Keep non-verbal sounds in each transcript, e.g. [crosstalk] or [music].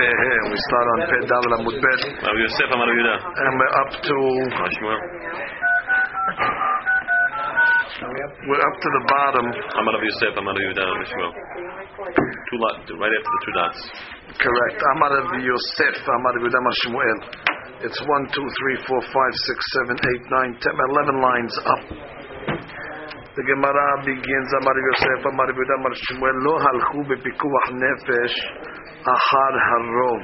We start on Pei Dal Amud Bet. Rabbi Yosef Amar Yehuda. And we're up to, we're up to the bottom. Amar Rabbi Yosef Amar Rabbi Yehuda. Rabbi Two lot, right after the two dots. Correct. Amar Rabbi Yosef, Amar Rabbi Amar Shmuel. It's one, two, three, four, five, six, seven, eight, nine, ten, eleven lines up. The Gemara begins, Amar Yosef, Amar Amar Shmuel, Lo halchu bepikuach nefesh achar harov.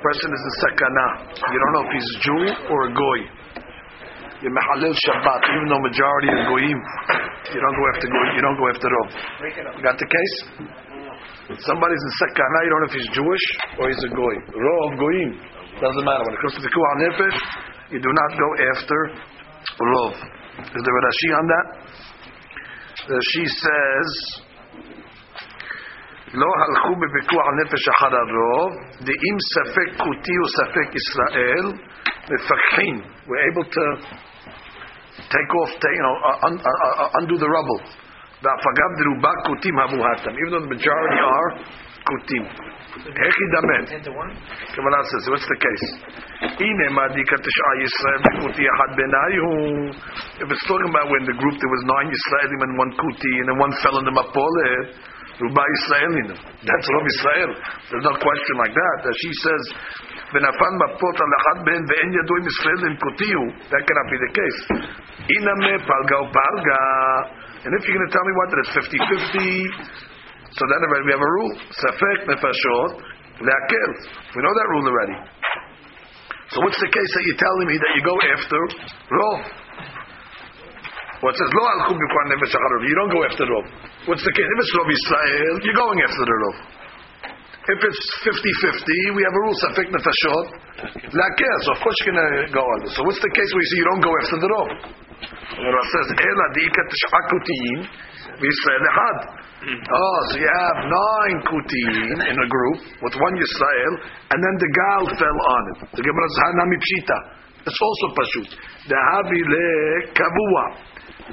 Person is in sakana. You don't know if he's Jew or a goy. You mechalel Shabbat, even though majority is goyim. You don't go after goy. You don't go after rov. You got the case? Somebody's in sakana, you don't know if he's Jewish or he's a goy. Rov, goyim. Doesn't matter. When it comes to the kuah nefesh, you do not go after rov. Is there a Rashi on that? Rashi says, לא הלכו בפיקוח נפש אחר הרוב, דאם ספק כותי או ספק ישראל, מפקחים. We're able to take off, take, you know, uh, un, uh, uh, undo the rubble. והפגב דרובה כותים המוהתם, even though the majority are כותים. איך ידמן? Kabbalah says, what's the case? הנה מעדיקה תשעה ישראל וכותי אחד ביניהו. If it's talking about when the group there was nine Yisraelim and one kuti and then one fell in the mapolet, Ruba Yisraelim. That's Rav Israel. There's no question like that. That she says, ונפל מפות על אחד בהן ואין ידוע אם ישראל הם קוטיהו. That cannot be the case. אינמה פלגה ופלגה. And if you're going to tell me what, that it's 50-50, so then already we have a rule. ספק נפשות להקל. We know that rule already. So what's the case that you're telling me that you go after Rov? Well, it says, Lo alchum b'kwan nefesh acharov. You don't go after Rov. What's the case? If it's Rov Israel, you're going after the Rov. If it's 50-50, we have a rule, Safek Nefashot, Laker. So of course you're going to uh, go on. So what's the case where you say you don't go after the Rov? The Rov says, Ela diika tish'a v'Yisrael echad. Oh, so you have nine kutiyim in a group with one Yisrael, and then the gal fell on it. The Gemara says, Hanami pshita. It's also pashut. The habi le kavua.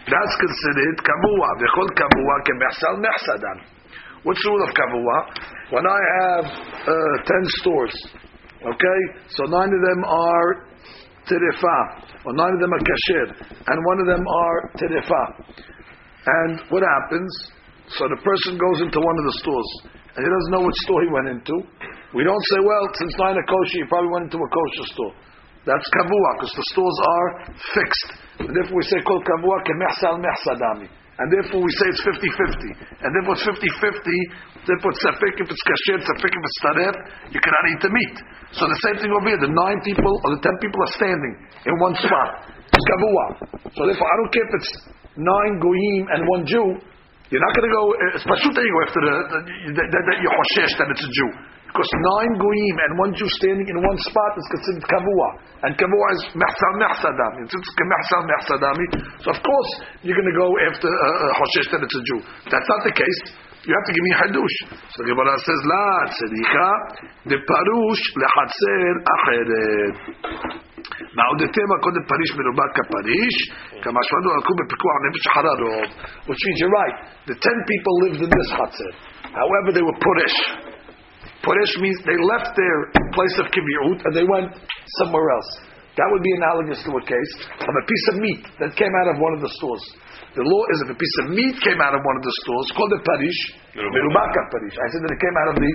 That's considered kavua. V'chol kavua kemechsal mechsadan. What's the rule of kavua? When I have uh, ten stores, okay, so nine of them are terifa, or nine of them are kasher, and one of them are terifa. And what happens? So the person goes into one of the stores, and he doesn't know which store he went into. We don't say, well, since nine are kosher, he probably went into a kosher store. That's kavua, because the stores are fixed. And therefore we say, kol kavua kemechsal mechsadami. And therefore we say it's 50-50. And therefore it's 50-50, therefore it's safek if it's kasher, safek if it's tarer, you cannot eat the meat. So the same thing over here, the nine people or the ten people are standing in one spot. It's kavua. So therefore I don't care if it's nine goyim and one Jew, you're not going to go, eh, pashut that you go after the, that, that, that you hoshesh that it's a Jew. Because nine goyim and one Jew standing in one spot is considered kavua. And kavua is mehsal mehsadami. It's mehsal mehsadami. So of course you're going to go after uh, uh, hoshesh that it's a Jew. That's not the case. You have to give me hadush. So the Gemara says, La tzedika de parush lehatzer acheret. Now the tema called the parish meruba kaparish, kamashmadu alku bepikuach nefesh hararov, which means you're right. The ten people lived in this hatzer. However, they were purish. Purish means they left their place of kibbutz and they went somewhere else. That would be analogous to a case of a piece of meat that came out of one of the stores. The law is if a piece of meat came out of one of the stores, called a parish, merubaka parish. I said that it came out of the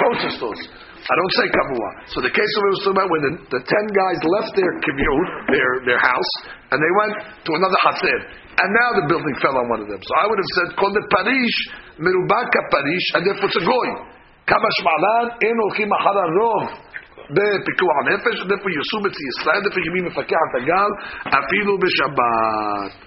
kosher stores. I don't say kavua. So the case of it was talking about when the, the ten guys left their kibbutz, their their house, and they went to another hatzer, and now the building fell on one of them. So I would have said called the parish, merubaka parish, and therefore it's a goy. כמה שמעלן, אין הולכים אחר הרוב בפיקוח נפש, דפו יסום אצל ישראל, דפו ימי מפקח את הגל, אפילו בשבת.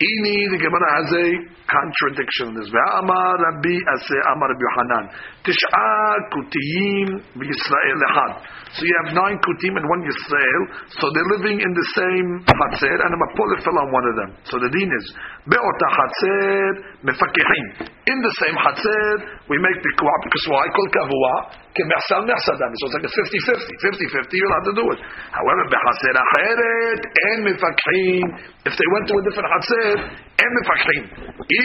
Ini, the Gemara has a contradiction in this. Ve'amar Rabbi Ase Amar Rabbi Yohanan. Tish'a kutiyim v'Yisrael echad. So you have nine kutim and one Yisrael. So they're living in the same hatzer, and a mapole fell on one of them. So the deen is be'ota hatzer mefakihim. In the same hatzer, we make the kuah because why? Kol kavua. So it's like a 50-50. 50-50, you're allowed to do it. However, be'hatzer acheret en mefakihim. If they went to a different hatzer, chaser and mefachim.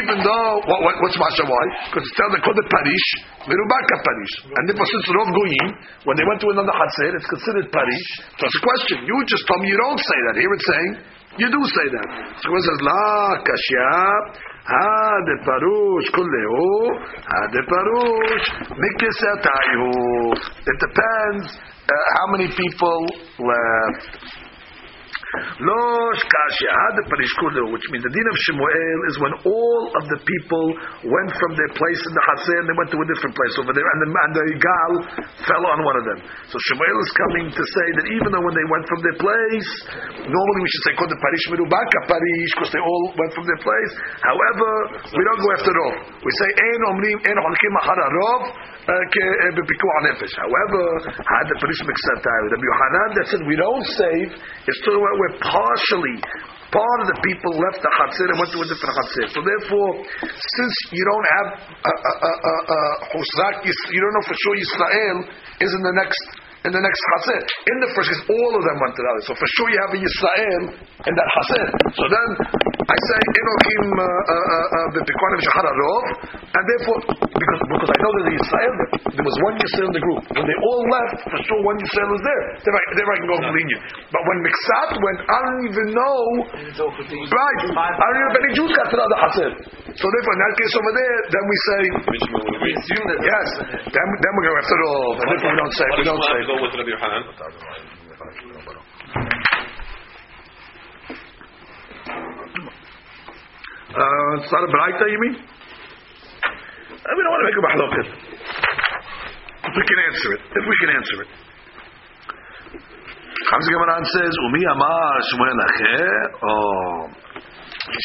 Even though what, what, what's masha why? Because it's telling they call it parish, merubaka parish, and therefore since rov goyim when they went to another chaser, it's considered parish. So it's a question. You just told me you don't say that. Here it's saying you do say that. So it says la kashya. Ha de parush kulleu, ha de parush mikisatayu. It depends uh, how many people left. Which means the din of Shemuel is when all of the people went from their place in the Hatzir and they went to a different place over there, and the, and the Gal fell on one of them. So Shemuel is coming to say that even though when they went from their place, normally we should say called the parish merubaka parish because they all went from their place. However, we don't go after rov. We say ein omrim ein holkim Uh, eh, bepikuah nefesh. However, had the parish mixatai. Rabbi Yohanan that said we don't save talking about where partially part of the people left the chatzir and went to a different chatzir. So therefore, since you don't have a, a, a, a, you don't know for sure Yisrael is in the next in the next chaser. In the first case, all of them went to the other. So for sure you have a Yisrael in that chaser. So then I say Enochim b'pikonim uh, uh, uh, shahararov, and therefore because because I know that the Yisrael there was one Yisrael in the group. When they all left, for sure one Yisrael was there. There I, there I can go lenient. But when Miksat went, I don't even know. Right, I don't even know if any Jews got to the other. So therefore, in that case over there, then we say yes. Then then we go after all, and therefore we don't say we don't say go with Rabbi Yohanan? Uh, it's not a braita, you mean? Uh, we don't want to make a mahloket. If we can answer it. If we can answer it. Hamza Gemaran says, Umi Amar Shmuel Acher. Oh.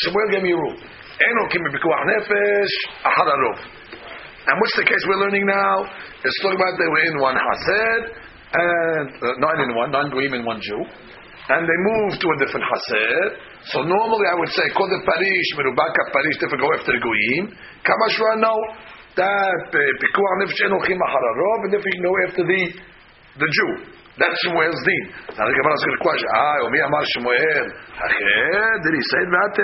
Shmuel gave me a rule. Eno kim b'pikuach nefesh, achararov. And what's the case we're learning now? It's talking about they were in one hased, and uh, nine in one, nine goyim in one Jew, and they move to a different hased. So normally I would say, call the parish, merubaka parish, if go after the goyim. Kamashra, no. That uh, pikuach nefesh enochim achararov, and if you go after the the Jew. That's Shmuel's din. Now the Gemara is going to question. Ah, Omi Amar Shmuel. Did he say that?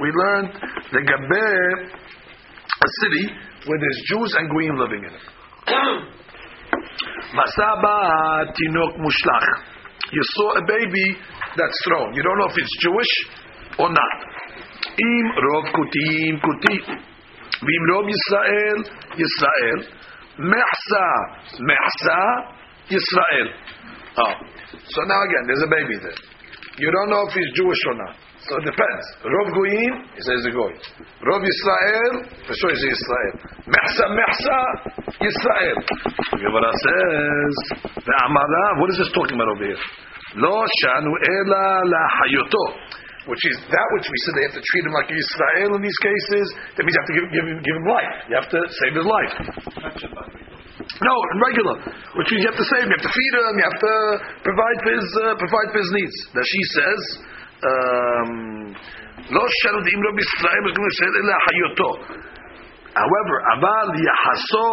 We learned the Gabe, a city where there's Jews and Goyim living in it. [coughs] Masaba Tinok Mushlach. You saw a baby that's thrown. You don't know if it's Jewish or not. Im Rov Kutim Kuti. Vim Rov Yisrael Yisrael. Mehsa Mehsa Yisrael. Oh. So now again, there's a baby there. You don't know if he's Jewish or not. So it depends. Rov Goyim, he says a Goy. Rov Yisrael, for sure he's Yisrael. Mehsa, Mehsa, Yisrael. Gemara says, the Amara, what is this talking about over here? Lo shanu ela la hayoto. Which is that which we said they have to treat him like Yisrael in these cases. That means you have to give, give, him, give him life. You have to save his life. No, regular. Which means you have to save him, you have to feed him, you have to provide for his, uh, provide for his needs. That she says, לא שרד אם לא בישראל, אז גם ישראל אלא חיותו. However, אבל יחסו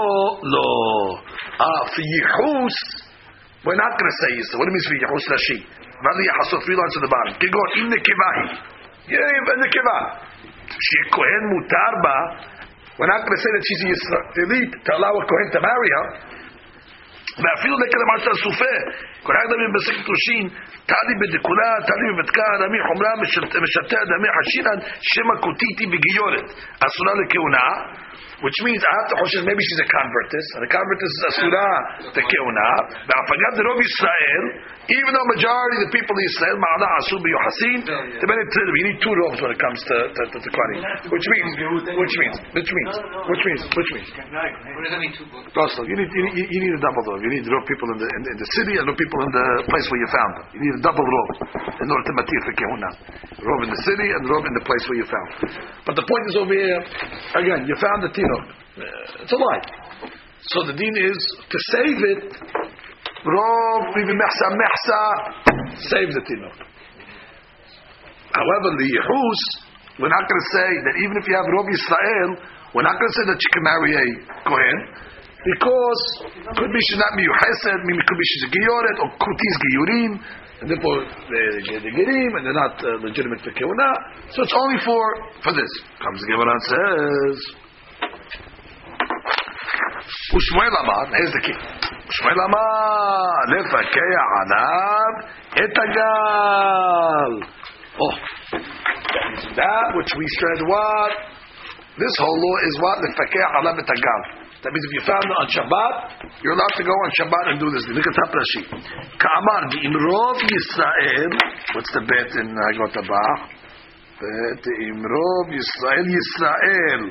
לא. Uh, for yichus, we're not going to say Yisrael. What do it mean for yichus lashi? אבל יחסו, three lines at the bottom. כגון, אם נקבה היא. Yeah, נקבה. שכהן מותר בה, we're not going to say that she's a Yisraelite to allow a Kohen to marry her. ואפילו נקל אמרת סופה, כל אחד דמים בסקת ראשין, תעלי בדקולה, תעלי בבדקה, דמי חומרה, משתה דמי חשינן, שמא קוטיתי בגיורת, אסורה לכהונה, which means I have to חושב, maybe she's a convertess, and a convertess is אסורה לכהונה, והפגת דרוב ישראל, even though majority of the people in Israel, מעלה אסור ביוחסין, you need two robes when it comes to, to, to, to Kohanim, which means, which means, which means, which means, which means, also, you need, you need, you need a double robe. You need robe people in the, in, in the city and robe people in the place where you found them. You need double robe in order to matir for kehuna. Robe in the city and robe in the place where you found. But the point is over here, again, you found the tino. Uh, it's a lie. So the deen is to save it. Robe, even mehsa mehsa, save the tino. However, the yehus, we're not going to say that even if you have robe Yisrael, we're not going to say that you can marry a kohen. because could be she's not miyuhesed, maybe could be she's a giyoret or kutis giyurim, and therefore they, they, gerim, and they're not uh, legitimate for keuna. So it's only for for this. Comes the Gemara and says, "Ushmael Amar." Here's the key. Ushmael Amar lefakei anav etagal. Oh, that which we said what this whole law is what lefakei anav etagal. That means if you found it on Shabbat, you're allowed to go on Shabbat and do this. Look at Taprashi. Ka'amar imrov Yisrael. What's the bet in Hagot Bet imrov Yisrael Yisrael.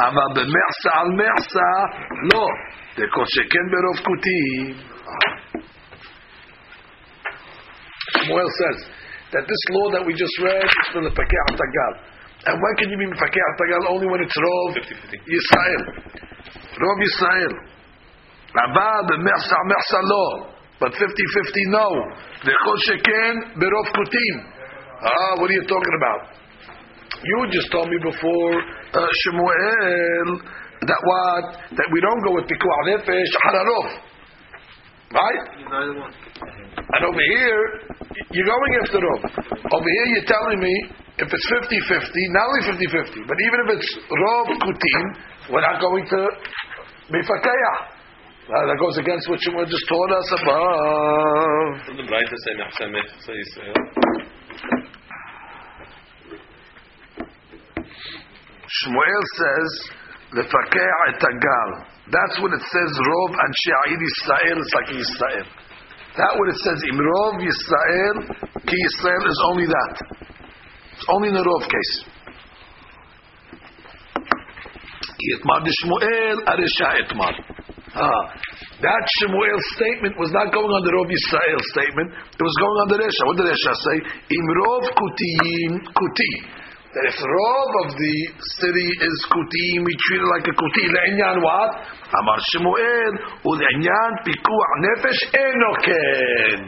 Ama b'me'sa al me'sa. No. Dekot sheken berov kutim. Shmuel says that this law that we just read is from the Pakeh Tagal. And when can you be Mifakeh Tagal? Only when it's Rov Yisrael. Rov Yisrael. Rabba b'mersa mersa lo. But 50-50 no. V'chol sheken berov kutim. Ah, what are you talking about? You just told me before, uh, Shemuel, that what? That we don't go with pikuach nefesh, hararov. Right? And over here, you're going after Rov. Over here, you're telling me if it's 50-50, not only 50-50, but even if it's Rov Kutim, we're not going to Mifakayah. Uh, that goes against what you just taught us above. The Braita say Mechsa Mechsa Yisrael. Shmuel says Lefakeh etagal. That's what it says. Rov and She'aid Yisrael. It's like Yisrael. That what it says. Imrov Yisrael. Ki Yisrael is only that. It's only in the Rov case. Itmar de Shmuel Arisha Itmar. Ah, that Shmuel's statement was not going on the Rov Yisrael's statement. It was going on the Resha. What did Resha say? Imrov kutiyim kuti. That if Rov of the city is kutiyim, we treat it like a kuti. Le'inyan what? Amar Shmuel, u'le'inyan pikuach nefesh enoken.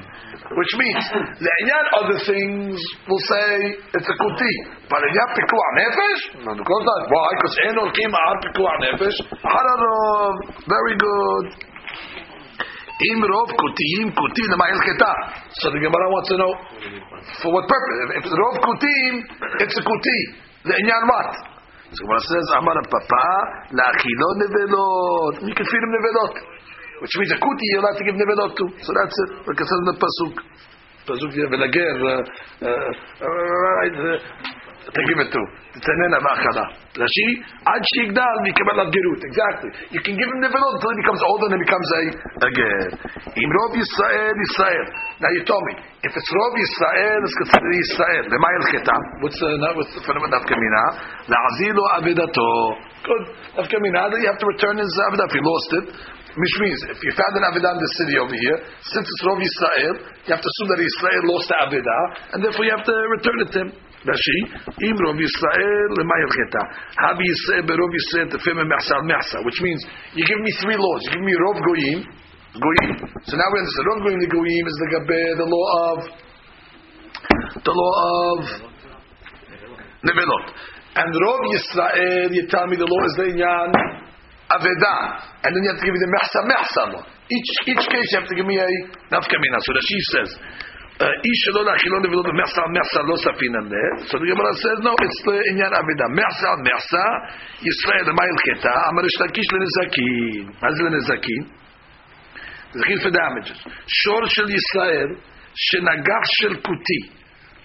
Which means, le'inyan other things will say it's a kuti. But if you le'inyan pikuach nefesh? No, because not. Why? Because enol kim ar pikuach nefesh. Hararov. Very good. Im rov kutim kutim le'ma'il keta. So the Gemara wants to know, for what purpose? If it's rov kutim, it's a kuti. Le'inyan what? So Gemara says, Amar papa, la'achilo nevelot. You can feed him nevelot which means a kuti you're allowed to give nevelot to. So that's it. Like it says in the pasuk. Pasuk velager. To give it to. תתננה מאכלה. Rashi, עד שיגדל ויקבל עליו גרות. Exactly. You can give him nevelot until he becomes older and he becomes a, a ger. אם רוב ישראל, ישראל. Now you told me, if it's רוב ישראל, it's considered ישראל. למה הלכתה? What's the, what's the phenomenon of כמינה? להחזיר לו אבדתו. Good. דווקא מינה, you have to return his אבדה if he lost it. Which means, if you found an Avidah in the city over here, since it's Rov Yisrael, you have to assume that Israel lost the Avidah, and therefore you have to return it to him. Rashi, Im Rov Yisrael lemayel cheta. Habi Yisrael berov Yisrael tefem mehsa mehsa. Which means, you give me three laws. You give me Rov Goyim, Goyim. So now we understand. Rov Goyim, the Goyim is the Gabe, the law of, the law of Nevelot. And Rov Yisrael, you tell me the law is the Inyan, Aveda, and then you have to give me the mehsa mehsa. Each each case you have to give me a nafkamina. So the she says. איש שלא להכילו לבלו במחסה על מחסה לא ספינן לה. So the Gemara says, no, it's the עניין אבידה. מחסה על מחסה, ישראל למה הלכתה? אמר יש להקיש לנזקים. מה זה לנזקים? נזקים for damages. שור של ישראל, שנגח של כותי.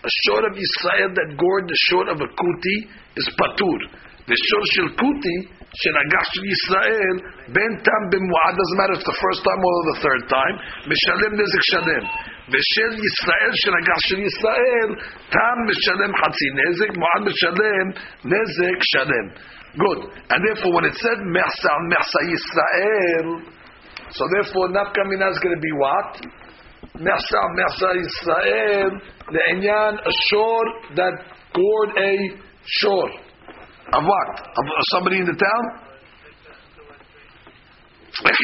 A short of Israel that gored the short of a kuti is patur. The short של kuti שנגח של ישראל, בין תם במועד, doesn't matter if it's the first time or the third time, משלם נזק שלם. ושל ישראל, שנגח של ישראל, תם משלם חצי נזק, מועד משלם נזק שלם. Good. And therefore, when it said Mechsa Mechsa Yisrael, so therefore, Nafka Mina is going to be what? Mechsa Mechsa Yisrael, the Inyan, a shore that gored a shore. Of what? Of somebody in the town? What's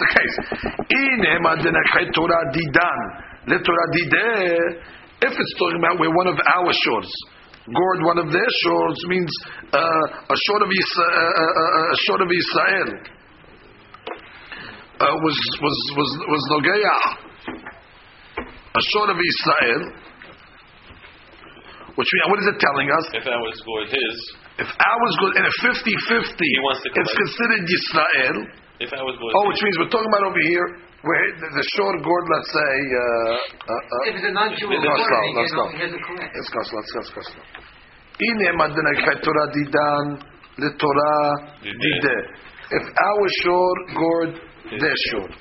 the case? If it's talking about where one of our shores gored one of their shores means uh, a short of Yisrael, uh, uh, uh, a short of Israel. uh, was was was was nogeya a short of Israel, which means, what is it telling us? If I was good, his. If I was good, and a 50-50, it's considered Yisrael. If good. Oh, which means we're talking about over here. Where the, the short gourd, let's say. Uh, uh, uh, if it's a non-Jew, let's go. Let's go. Let's go. Let's go. Ine mandinak petura didan litora dide. If our short gourd, their short.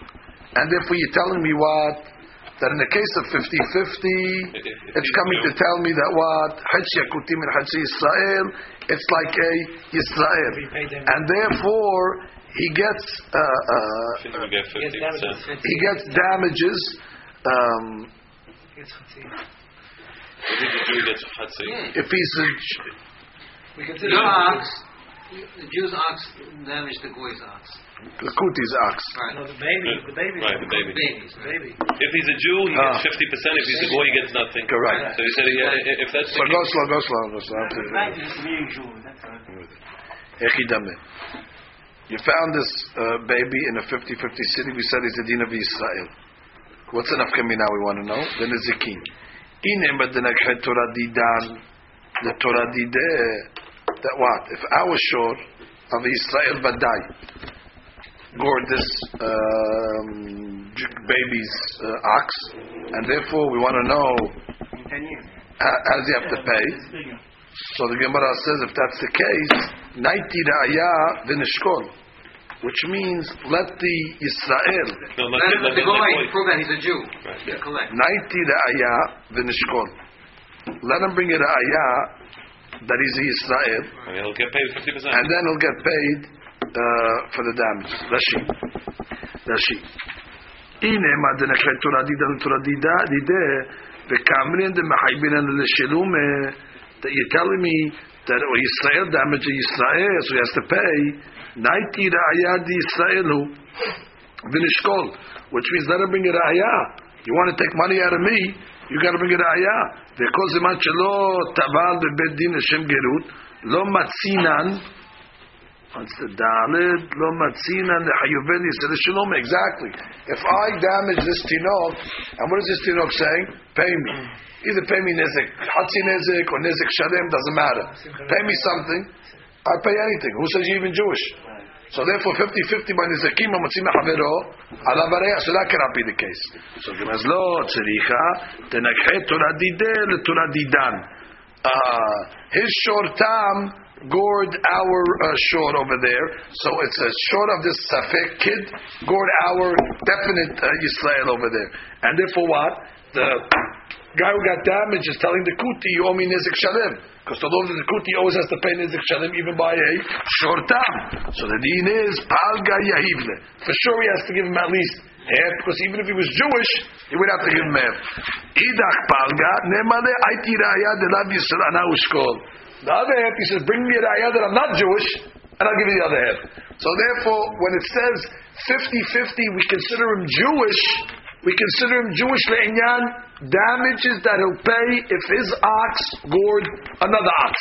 And therefore, you're telling me what? That in the case of 50-50, If- if it's coming to tell me that what? Hajj Yakutim and Hajj Israel, it's like a Israel. And therefore, he gets, uh, uh, Since we get fifty percent. he gets damages, um, If he's a Jew, he gets chatzai. Yeah. if he's a, J- We consider the ox, the Jew's ox damaged the goy's ox. the Kuti's ox. Right. No, the baby, the baby. Right, the baby. Babies. Baby. If he's a Jew, he Ah. gets fifty percent. If he's a goy, he gets nothing. Correct. So he said, yeah, if that's the So go case, slow, go slow, go slow. Echidame. You found this uh, baby in a 50-50 city. We said he's a din of Israel. What's enough kamina we want to know? Then it's a king. Ine madenakhe Torah didan. The Torah dide. That what? If I was sure of Israel badai. Gored this um, j- baby's uh, ox, and therefore we want to know uh, as you have to pay. So the Gemara says if that's the case, naiti ra'aya v'nishkol, which means let the Israel no, not, Let not, the not, goy prove that he's a Jew. Right. Yeah. Collect. naiti ra'aya v'nishkol. Let him bring a ra'aya that he's a Israel, and he'll get paid fifty percent. and then he'll get paid uh, for the damage. Rashi, Rashi. הנה מה דנקרא תורה דידה לתורה דידה דידה וכאמרין דמחייבינן לשילום that you're telling me that oh, Israel damage Israel so he has to pay naiti ra'aya di Israelu v'nishkol which means let him bring a ra'aya you want to take money out of me you got to bring a ra'aya וכל זמן שלא טבל בבית דין לשם גרות לא מצינן What's the Dalit? Lo matzina lechayovel yisrael shalom. Exactly. If I damage this tinok, and what is this tinok saying? Pay me. Either pay me nizik, hatzi nizik, or nizik shalem, doesn't matter. Pay me something, I'll pay anything. Who says you're even Jewish? So therefore, 50-50 by nizikim, amatzim havero, ala. So that cannot be the case. So says, lo, tzericha, tenakhe Torah dideh le Torah didan. Uh, his short tam gored our uh, short over there. So it's a short of this Safek kid, gored our definite uh, Yisrael over there. And therefore what? The guy who got damaged is telling the Kuti, you owe me Nizik Shalem. Because although the Kuti always has to pay Nizik Shalem even by a short tam. So the deen is Palga Yahivle. For sure he has to give him at least half, because even if he was Jewish, he would have to give him half. Idach Palga, Nemale Aiti Raya de Lav Yisrael anaushkol. The other half, he says, bring me a raya that I'm not Jewish, and I'll give you the other half. So therefore, when it says 50-50, we consider him Jewish, we consider him Jewish le'inyan, damages that he'll pay if his ox gored another ox.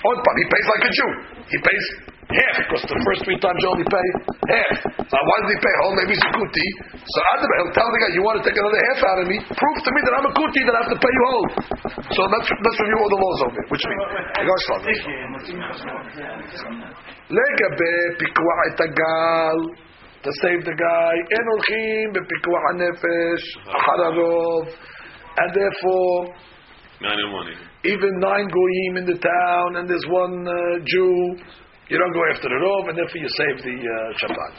Oh, but he pays like a Jew. He pays half, because the first three times you only pay half. Now, why does he pay whole? Maybe he's a kuti. So Adama, he'll tell the guy, you want to take another half out of me? Prove to me that I'm a kuti, that I have to pay you whole. So let's, let's review all the laws over here. Which means, go slow. לגבי פיקוח את הגל, to save the guy. En olchim bepikuah nefesh and therefore nine and one. Even nine goyim in the town, and there's one uh, Jew. You don't go after the rov, and therefore you save the uh, Shabbat.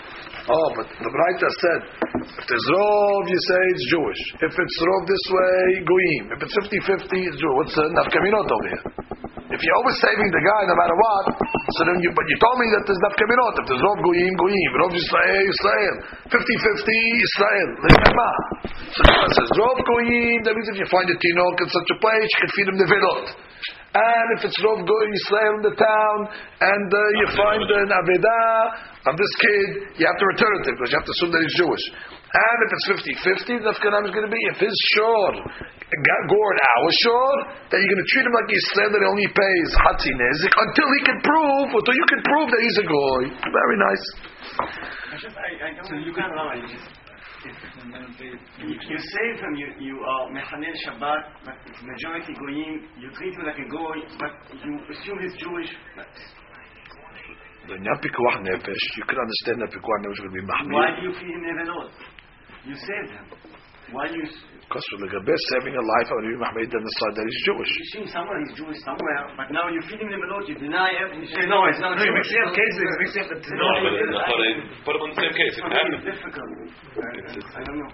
Oh, but the writer said, if there's rov, you say it's Jewish. If it's rov this way, goyim. If it's 50-50, it's Jewish. What's the uh, nafkaminot over here? If you're always saving the guy no matter what, so then you, but you told me that there's not nafkaminot. If there's rov goyim, goyim. Rov Yisrael, Yisrael. 50-50, Israel. Lema. So the says, rov goyim, that means if you find a tinok in such a place, you can feed him the vidot. And if it's Rov Goy Yisrael in the town, and uh, you find an Avedah of this kid, you have to return it to him because you have to assume that he's Jewish. And if it's 50 50, the Afghanim is going to be if his shor got gored our shor, then you're going to treat him like Yisrael that he only pays Hatzi Nezik until he can prove, until you can prove that he's a Goy. Very nice. just, I, I so you can't lie. You, you save them, you, you are Mechanel Shabbat, but it's majority goyim, you treat him like a goy, but you assume he's Jewish. But The Nyan Pikuach Nefesh, you can understand that Pikuach Nefesh will be why do you feed him Nevelot? You save them. Why do you s- Because for the Gabes saving a life, I will be Mahmir on the side that he's Jewish. you assume somewhere is Jewish somewhere, but now you feed him Nevelot, you deny everything. You say, no, it's not No, you Jewish. mix it up cases, mix it up the No, No, but it's- I thought I put them on the same case. It can [laughs] happen. It's difficult. I, I don't know.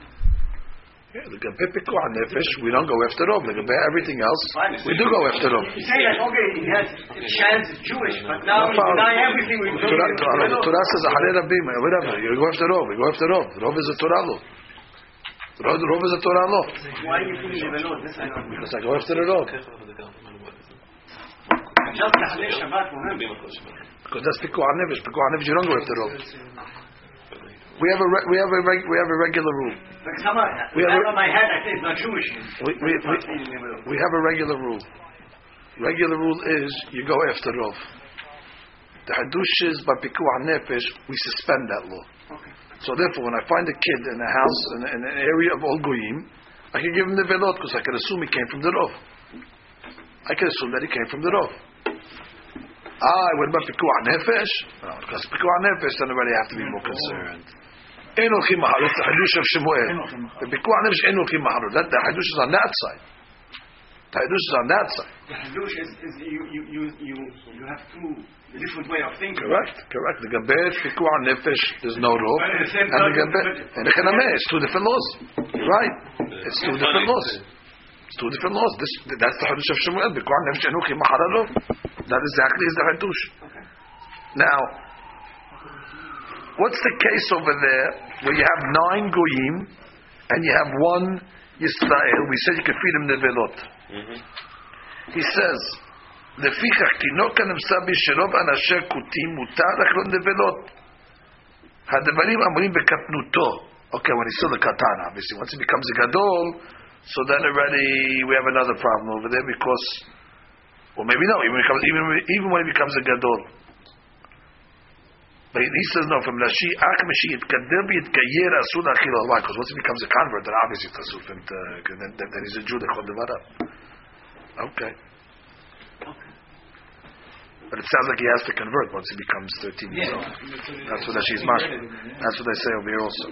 Yeah, the Gabe Pikuach Nefesh, we don't go after Rov. The Gabe everything else, Fine. we do go after Rov. You say that, okay, he has a chance it's Jewish, but now No you deny everything we do. Torah, Torah, the Torah says Acharei Rabim, whatever. You go after Rov. You go after Rov. Rov is a Torah law. Rov, Rov is a Torah law. Why you feed him Nevelot? This I know. Because I go after the Rov. Just Tahlil Shabbat for. Because that's Pikuach Nefesh. Pikuach Nefesh, you don't go after Rov. We have a re- we have a reg- we have a regular rule. We have a- my head, I it's not Jewish. We, we, we, we have a regular rule. Regular rule is you go after the Rov. The Hadush is by Pikuach Nefesh, we suspend that law. Okay. So therefore, when I find a kid in a house in, in an area of all goyim, I can give him the velot because I can assume he came from the Rov. I can assume that he came from the Rov. Ah, what about Pikuach Nefesh? No, because Pikuach Nefesh, then already have to be more concerned. Ein Olchim Mahar, that's the Hadush of Shemuel. The Pikuach Nefesh, Ein Olchim Mahar. That the Hadush is on that side. The Hadush is on that side. The Hadush is, is you, you, you, you, you have two different way of thinking. Correct, correct. The Gabet, Pikuach Nefesh, there's no Rov. But at the And the Gabet, and the Chanameh, it's two different laws. Right. It's two different laws. It's two different laws. This, that's the Hadush of Shemuel. Pikuach Nefesh, Ein Olchim Mahar Rov. That exactly is the Hadush. Now, what's the case over there where you have nine goyim and you have one Yisrael? We said you can feed him nevelot. Mm-hmm. He says, לפיכך תינוק הנמצא בשרוב אנשי כותים מותר לאכלו נבלות. הדברים אמורים בקטנותו. Okay, when he's still a katan, obviously. Once he becomes a gadol, so then already we have another problem over there because, or maybe no, even, becomes, even, even when he becomes a gadol. But he says no, from Rashi, Ak Meshi Yitkadem Yitkayer Asur Achil Why? Because once he becomes a convert, then obviously it's Asur for him to, then, then, then he's a Jew, they call Devara. Okay. But it sounds like he has to convert once he becomes 13 years old. That's what Rashi's mashma. That's what they say over here also.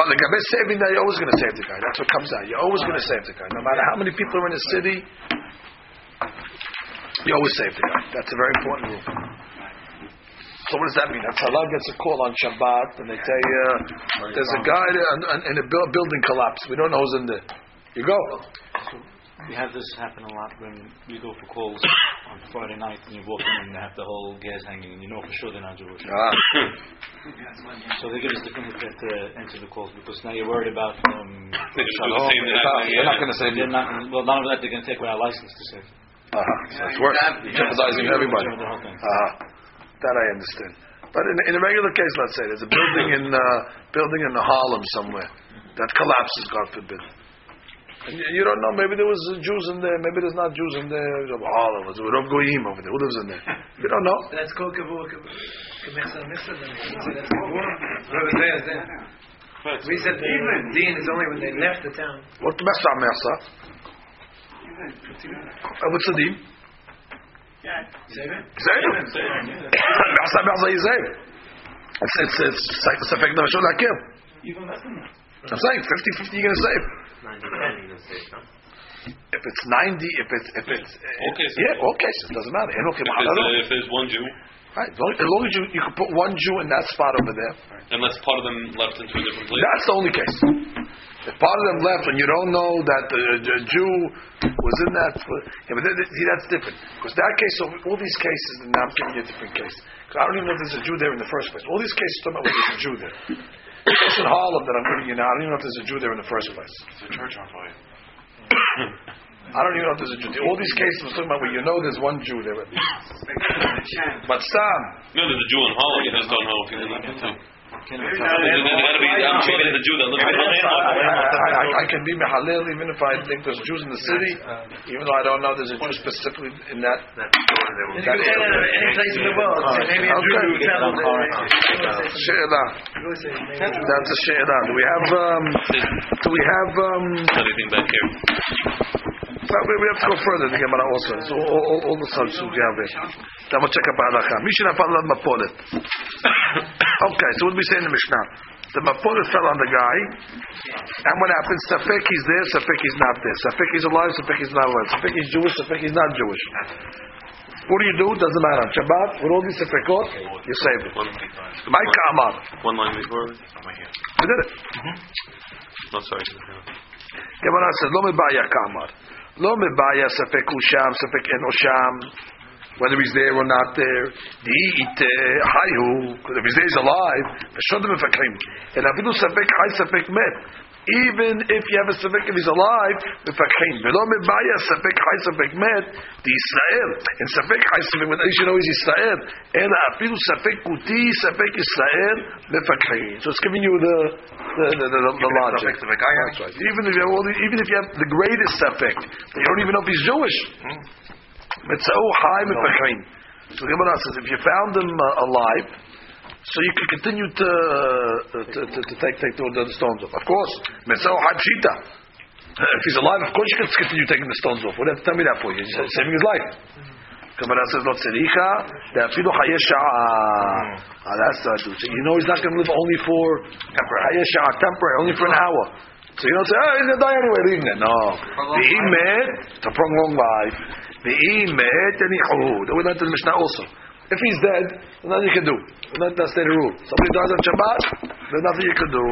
But like I've saving that, you're always going to save the guy. That's what comes out. You're always going to save the guy. No matter how many people are in the city, you always save the guy. That's a very important rule. So what does that mean? That Salah gets a call on Shabbat and they say, uh, there's a guy there and, and, and a building collapsed. We don't know who's in there. You go. We have this happen a lot when you go for calls on Friday night and you walk in and they have the whole gas hanging and you know for sure they're not Jewish. Ah. So they give us the certificate to answer the calls because now you're worried about um, They just do the same thing. They're not going to save you. not, well, none of that they're going to take away our license to say. Uh-huh. So it's worse. You're jeopardizing everybody. The. Uh-huh. That I understand. But in, in a regular case, let's say there's a building in uh, building in Harlem somewhere that collapses, God forbid. And you, you don't know. Maybe there was uh, Jews in there. Maybe there's not Jews in there. Harlem. There's Rav Goyim over there. Who lives in there? You don't know. That's called kavur k'mechsa mitzvah. then. So that's kavur. Whoever's there is there. We said the din is only when they left the town. What the mesa mesa? Uh, What's the deal? Save it. Zev. Mesa mesa is Zev. It's it's it's it's effect of Shul Hakim. Even less than that. I'm saying 50-50 you're going to save. If it's 90, if it's if it's cases. yeah, all cases doesn't matter. If there's, uh, if there's one Jew, Right. As long, as long as you, you can put one Jew in that spot over there, unless part of them left into a different place. that's the only case. If part of them left and you don't know that the, the Jew was in that, yeah, but that, see, that's different. Because that case, so all these cases, and now I'm giving you a different case. 'Cause I don't even know if there's a Jew there in the first place. All these cases talking about whether there's a Jew there. The case in Harlem that I'm giving you now, I don't even know if there's a Jew there in the first place. It's a church on fire. [coughs] [laughs] I don't even know if there's a Jew. All these cases I'm talking about where you know there's one Jew there. But Sam, No, there's a Jew in Holland. You just don't know if he's in that too. There's be, I'm sure that Jew that lives I, I, I, I can be mehalel even if I think there's Jews in the city, even though I don't know there's a Jew specifically in that. You that in any place in the world. Maybe a Jew Okay. would tell That's a she'ela. Do we have? Um, do we have? Um, Anything back here? Well, we we have to go further in the Gemara also. So all, all, all the subjects we have there. Then we'll check up halacha. Mishnah fell on mapolet. [coughs] Okay, so what do we say in the Mishnah? The mapolet fell on the guy, and what happens? Safek he's there, Safek he's not there. Safek he's alive, Safek he's not alive. Safek he's Jewish, Safek he's not Jewish. What do you do? Doesn't matter. Shabbat, with all these Safekot, you save it. My kamar. One line before. We oh, did it. No, sorry. Gemara says, "Lo mebaya kamar, lo mebaya safek usham, safek en osham, whether he's there or not there. Diite hayu, if he's there, he's alive. V'shodim mefakrim, and afidu safek hay safek met. Even if you have a safek if he's alive, the mefakrim. V'lo mebaya safek hay safek met. The Israel and safek hay safek met. You should know he's Israel. And afidu safek kuti safek Israel the mefakrim. So it's giving you the the the, the, the logic. That's right. Even if you have all the, even if you have the greatest safek, but you don't even know if he's Jewish. Mitzau high mefakrim. So the Gemara says if you found him uh, alive, so you can continue to, uh, to, to, to, take, take the, the stones off. Of course, [laughs] If he's alive, of course you can continue taking the stones off. What have Whatever, tell me that for. He's saving his life. Kabbalah says, "Not tzericha, de'afilu chayesha'a." Ah, that's the so You know he's not going to live only for chayesha'a, temporary, only for an hour. So you don't say, "Oh, he's going to die anyway." Leave him No, the imed to prolong life. The imed and the oh, That we learned in the Mishnah also. If he's dead, nothing you can do. That's the rule. Somebody dies on Shabbat, there's nothing you can do.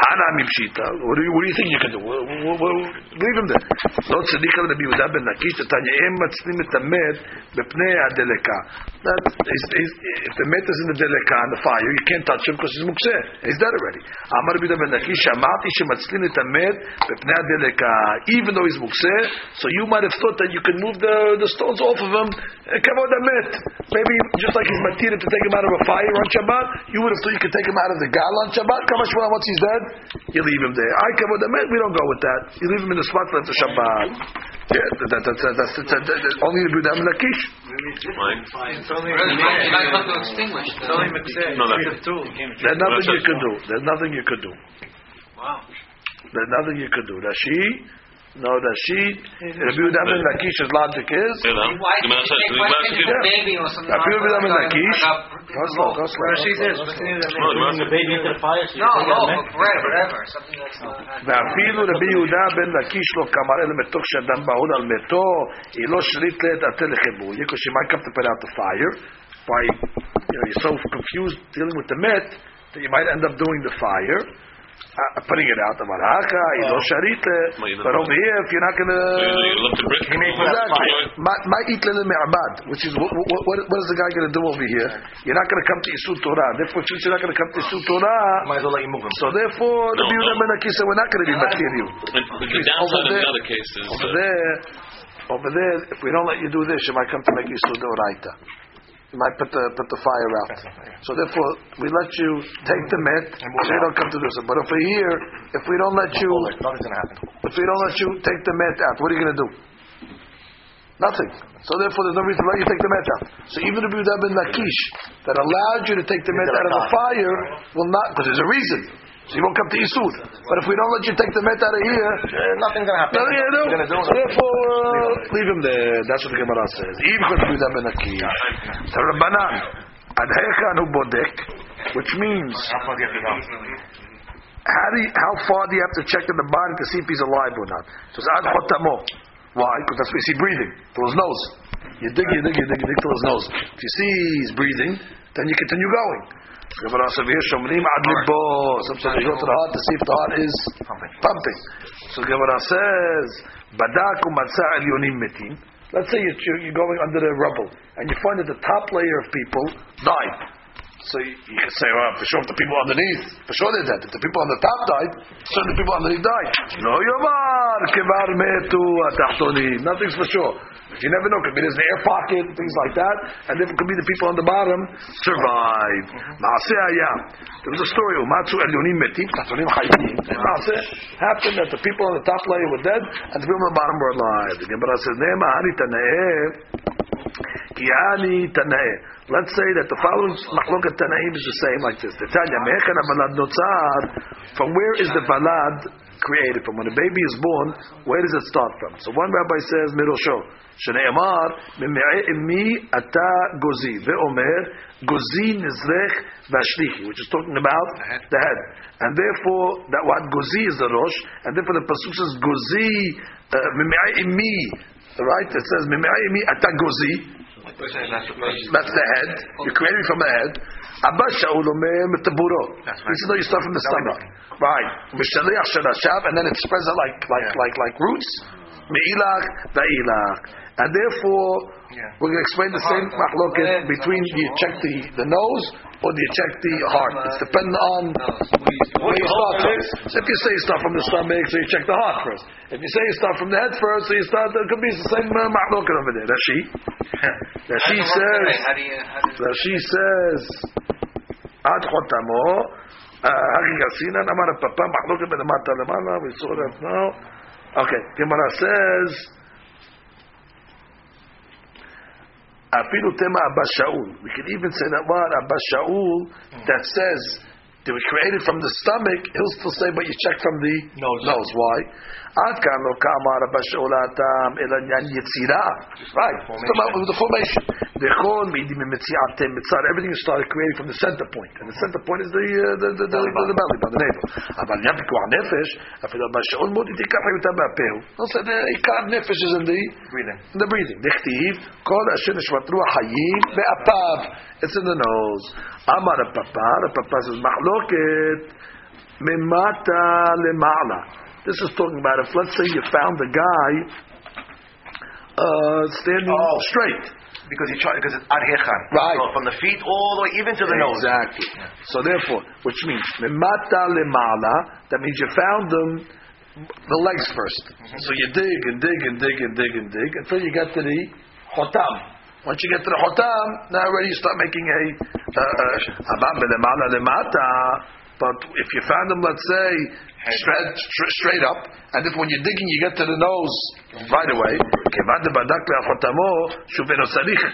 Hana mipshita. What do you What do you think you can do? Well, well, well, leave him there. לא צדיק על רבי יהודה בן נקיש, תתניא, הם מצלים את המת בפני הדלקה. That is, is, if the מת is in the דלקה, in the fire, you can't touch him because he's מוקצה. He's dead already. אמר רבי יהודה בן נקיש, שמעתי שמצלים את המת בפני הדלקה. Even though he's מוקצה, so you might have thought that you can move the, the stones off of him. כבוד המת. Maybe just like he's matira to take him out of a fire on Shabbat, you would have thought you could take him out of the gal on Shabbat. Kamash once he's dead, you leave him there. I kavod emet, we don't go with that. You leave him in the spot for the Shabbat. Yeah, that, that, that, that, that's, that, that, that, only the Buddha Lakish. Fine. It's only Really, you might, you might come to extinguish. It's only a. There's nothing you could do. There's nothing you could do. Wow. There's nothing you could do. Rashi, no Rashi, Rabbi Yehuda ben Lakish's logic is, Yeah, no. Why Give me a can't second. you Give me a why can't you second. have a baby or something? Rabbi Yehuda ben like that? Lakish, Like a- go slow, go slow. Rashi says, continue to No, give me a second. baby into the fire. So you No, take no, it, man. but bread, whatever. Something that's not. ואפילו רבי יהודה בן לקיש לא קמר אלא מתוך שאדם בהוד על מתו, היא לא שרית לדעתה לחיבור. Because she might come to put out the fire by, you know, you're so confused dealing with the met that you might end up doing the fire. uh, putting it out the malaka, you know, sharite. But over here, if you're not going to, he may eat little me'abad, which is what, what, what is the guy going to do over here? You're not going to come to yisur Torah. Therefore, since you're not going to come to yisur Torah, so therefore, the Biurim and Akisa, we're not going to be material. you. Other over there. Over there, if we don't let you do this, you might come to make yisur Torah. You might put the put the fire out. So therefore, we let you take the met, so you don't come to this. But if we're here, if we don't let you, Nothing's gonna happen. if we don't let you take the met out, what are you going to do? Nothing. So therefore, there's no reason to let you take the met out. So even if you have been Lakish that allowed you to take the met out of the fire, will not because there's a reason. So you won't come to Yisud. But if we don't let you take the met out of here, Uh, nothing's gonna happen. nothing you do. Therefore, uh, leave him there. That's what the Gemara says. Even if you have been Lakish, the Rabbanan, Adhecha nu bodek, which means How far do you have to how do you, how far do you have to check in the body to see if he's alive or not? So it's ad chotamo. Why? Because that's where you see breathing till his nose. You dig, you dig, you dig, you dig till his nose. If you see he's breathing, then you continue going. Gemara says here, shomrim ad libo. Some say they go to the heart to see if the heart is pumping. So Gemara says, badak umatza elyonim metim. Let's say you're, you're going under the rubble and you find that the top layer of people died. So you, you can say, well, for sure, if the people underneath, for sure they're dead. If the people on the top died, certainly the people underneath died. No, Yomar, Kevar Metu Atachtonim. Nothing's for sure. You never know. Could be there's an air pocket, and things like that, and then it could be the people on the bottom survive. Maaseh uh, Hayam. There was a story. Umatzu Elyonim Metim, Tachtonim Chayim. Maaseh happened that the people on the top layer were dead, and the people on the bottom were alive. The Gemara says, Tanaeh, Ki Hani Tanaeh. Let's say that the following machloket tanaim is the same like this. The Tanya mechan avalad notzar. From where is the valad created from? When a baby is born, where does it start from? So one rabbi says mirosho. Shneimar mi ata gozi veomer gozi nizrech vashlichi, which is talking about the head, and therefore that what gozi is the rosh, and therefore the pasuk says gozi uh, mi. Right? It says mi ata gozi. That's the head. You created me from the head. Abba Shaul omer metaburo. This is how you start from the stomach. Right. Mishaliach sharashav, and then it spreads out like like like like roots. Meilach va'ilach. And therefore, we're going to explain the same machloket between do you check the, the nose or do you check the heart? It's dependent on where you start from. So if you say you start from the stomach, so you check the heart first. If you say you start from the head first, so you start, it could be the same uh, machloket over there. Rashi. [laughs] Rashi says, Rashi says, עד חותמו, הרי גסינן, אמר הפפה, מחלוקת בלמטה למעלה, we saw that now. Okay, Gemara says, Afilu tema Abba Shaul. We can even say that Abba Shaul that says they were created from the stomach, he'll still say, but you check from the Nose. nose. Why? עד כאן לא כאמר אבא שאול האטם, אלא עניין יצירה. Right, it's about the formation. דכון מעידים ממציאתם מצד, everything is started creating from the center point, and the center point is the, uh, the, the, the, the, the belly, by the navel. אבל עניין פיקוח נפש, אפילו אבא שאול מאוד עיקר חיותם מהפה. לא said, עיקר נפש is in the Breathing. in the breathing. דכתיב, כל אשר נשמת רוח חיים באפיו. It's in the nose. Amar a papa, the papa says, "Machloket memata lemala. This is talking about if, let's say, you found a guy uh, standing oh. straight because he tried because it's adhechan. Right. So from the feet all the way even to the exactly. nose. Exactly. So therefore, which means mimata lemala, that means you found them the legs first. Mm-hmm. So you dig and dig and dig and dig and dig until you get to the chotam. Once you get to the hotam, now already you start making a abam b'lemala lemata. But if you found them, let's say straight, straight up, and if when you're digging you get to the nose right away, kevan debadak le'achotamo shuveno sarich.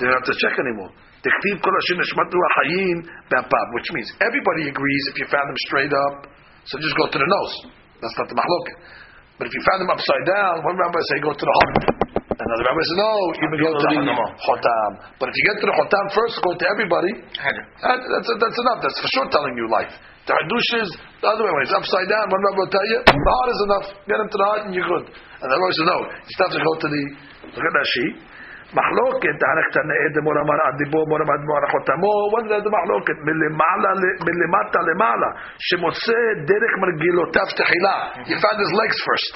You don't have to check anymore. Diktiv kol asher neshmatu ha'chayim be'apab, which means everybody agrees if you found them straight up, so just go to the nose. That's not the mahloket. But if you found them upside down, one rabbi say go to the hump. Another rabbi says no, even go to the chotam. But if you get to the chotam first, go to everybody. That, that's, that's enough. That's for sure telling you life. The hadush is the other way. When it's upside down, one rabbi will tell you the heart is enough. Get him to the heart and you're good. And the rabbi says no. You still have to go to the look at Rashi. מחלוקת, דהלכת נאה דמור אמר עד דיבו, מור אמר דמור חותמו, what is the מחלוקת? מלמעלה, מלמטה למעלה, שמוצא דרך מרגילותיו תחילה. You found his legs first.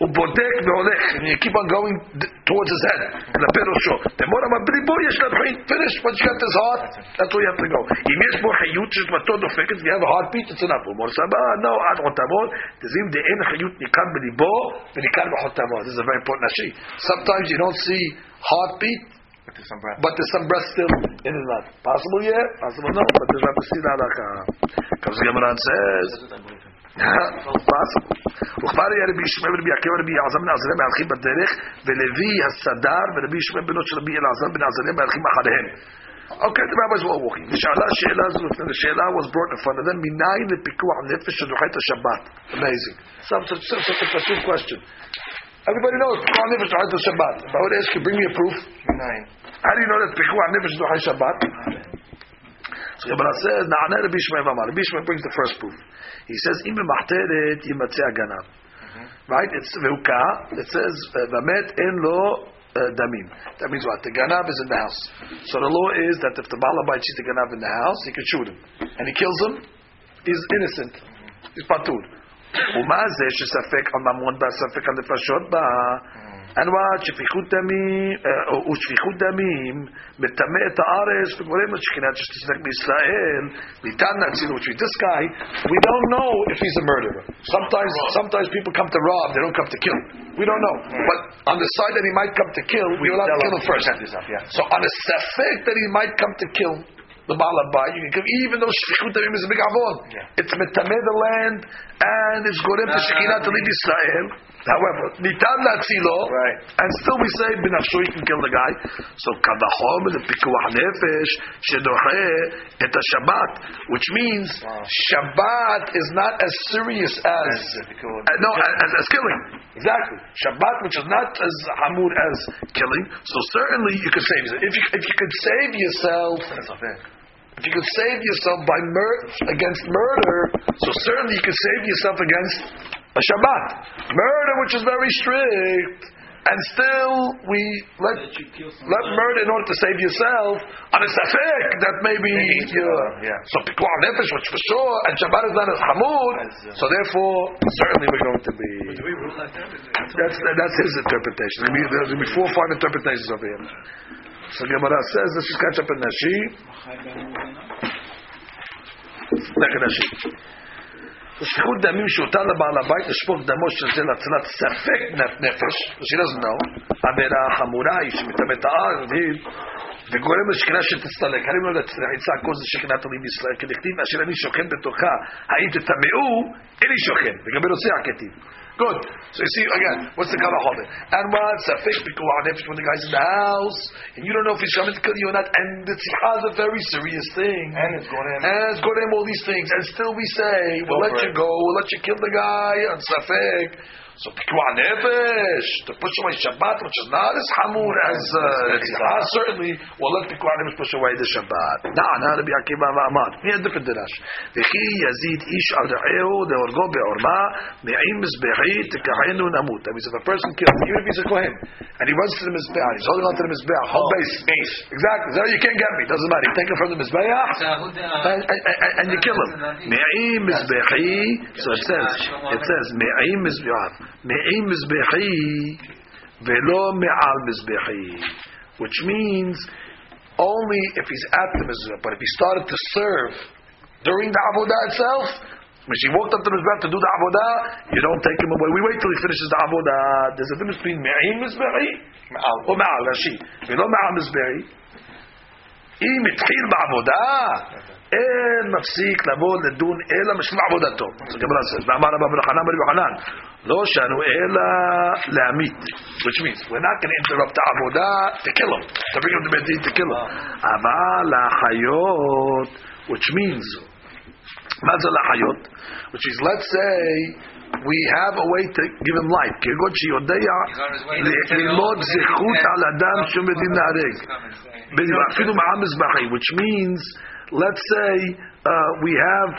הוא בודק והולך, and you keep on going d- towards his head, כלפי ראשו. דמור אמר בליבו יש לה בחין, finish, once you got his heart, that's where you have to go. אם יש בו חיות ששמתו דופקת, you have a heartbeat, it's enough. הוא אומר סבא, no, עד חותמו, דזים דאין חיות ניכר בליבו וניכר בחותמו. This is a very important נשי. Sometimes you don't see heartbeat, But there's some breath. but there's some breath still in his mouth. Possible, yeah. Possible, no. But there's not see that like Comes the Gemara and says. possible. וכבר היה רבי ישמעאל ורבי עקיבא ורבי אלעזר בן עזריה מהלכים בדרך ולוי הסדר ורבי ישמעאל בנו של רבי אלעזר בן עזריה מהלכים אחריהם. Okay, the rabbis were walking. נשאלה שאלה זו, the שאלה was brought in front of them, מניין לפיקוח נפש שדוחה את השבת. Amazing. Such, such, such, such a pursuit question. Everybody knows פיקוח נפש דוחה את השבת. If I would ask you, bring me a proof. Nine. How do you know that פיקוח נפש דוחה שבת? So Gemara says, נענה רבי ישמעאל ואמר. רבי ישמעאל brings the first proof. He says, אם במחתרת יימצא הגנב. Right? It's והוקע. It says, באמת אין לו uh, damim. That means what? The ganav is in the house. So the law is that if the balabait sees the ganav in the house, he can shoot him. And he kills him, he's innocent. He's patur. ומה זה שספק על ממון בה, ספק על נפשות בה? And what? שפיכות דמים, uh, ושפיכות דמים, מטמא את הארץ וגורם לשכינה שתסתק בישראל, ניתן להציל, which means this guy, we don't know if he's a murderer. Sometimes, sometimes people come to rob, they don't come to kill. We don't know. But on the side that he might come to kill, we're allowed to kill him first. So on a safek that he might come to kill, the Balabai, you can give, even though Shfichut Damim is a big avon. It's metameh the land, and it's gorem to Shekinah to leave Israel. However, nitan latzilo, Right. and still we say binafsho you can kill the guy. So kadachom the pikuach nefesh shedoche et Shabbat, which means Shabbat is not as serious as uh, no as, as killing. Exactly, Shabbat, which is not as hamur as killing. So certainly you could save yourself. If you if you could save yourself. If you could save yourself by mur- against murder, so certainly you could save yourself against a Shabbat. Murder, which is very strict, and still we let, let murder in order to save yourself on a safek that maybe you're, yeah. so pikuach nefesh, which for sure, and Shabbat is not as hamur, so therefore certainly we're going to be. Do we rule like that? That's that's his interpretation. There'll be, there'll be four or five interpretations of him. So Gemara says, let's just catch up in Rashi. At Rashi. שפיכות דמים שהותר לבעל הבית לשפוך דמו של זה להצלת ספק נפש, she doesn't know, עבירה חמורה היא שמטמא את הארץ, וגורם לשכינה שתצטלק, הרי לא לחיצה כל זה שכינת עולים בישראל, כדכתיב אשר אני שוכן בתוכה, האם תטמאו, איני שוכן, לגבי נושא הכתיב. Good. So you see again, what's the kavah And what safek nefesh when the guy's in the house and you don't know if he's coming to kill you or not, and the tzikha is a very serious thing. And it's going in. And it's going in all these things, and still we say we'll let you go, we'll let you kill the guy on safek. So pikuah Nefesh, to push away Shabbat, which is not as Hamur as uh, ah, certainly, Well, let pikuah Nefesh push away the Shabbat. Nah, Rabbi Akiva Amad. He had different dirash. V'chi yazid ish al re'ehu de'orgo be'orma me'im mizbechit tekahenu namut. That means if a person kills, even if he's a Kohen, and he runs to the Mizbeah, he's holding on to the Mizbeah, whole base. base. Exactly. So you can't get me, doesn't matter. You take it from the Mizbeah, and, and, and, you kill him. Me'im mizbehi, so it says, it says, me'im mizbeah. Me'im mizbechi, velo me'al mizbechi. Which means, only if he's at the mizbeach. But if he started to serve during the avodah itself, when she walked up to the mizbeach to do the avodah, you don't take him away. We wait till he finishes the avodah. There's a difference between me'im mizbechi or me'al rashi. Velo me'al mizbechi. אם התחיל בעבודה, אין מפסיק לבוא לדון אלא משלים עבודתו. זה גמרא says, ואמר רבא ברחנן בר יוחנן, לא שאנו אלא להמית. Which means, we're not going to interrupt the עבודה to kill him, to bring him to בית דין to kill him. אבל לחיות, which means, מה זה לחיות? Which is, let's say, we have a way to give him life. כגון שיודע ללמוד זכות על אדם שום בדין להרג. בדיוק, אפילו מעל מזבחי, which means, let's say uh, we have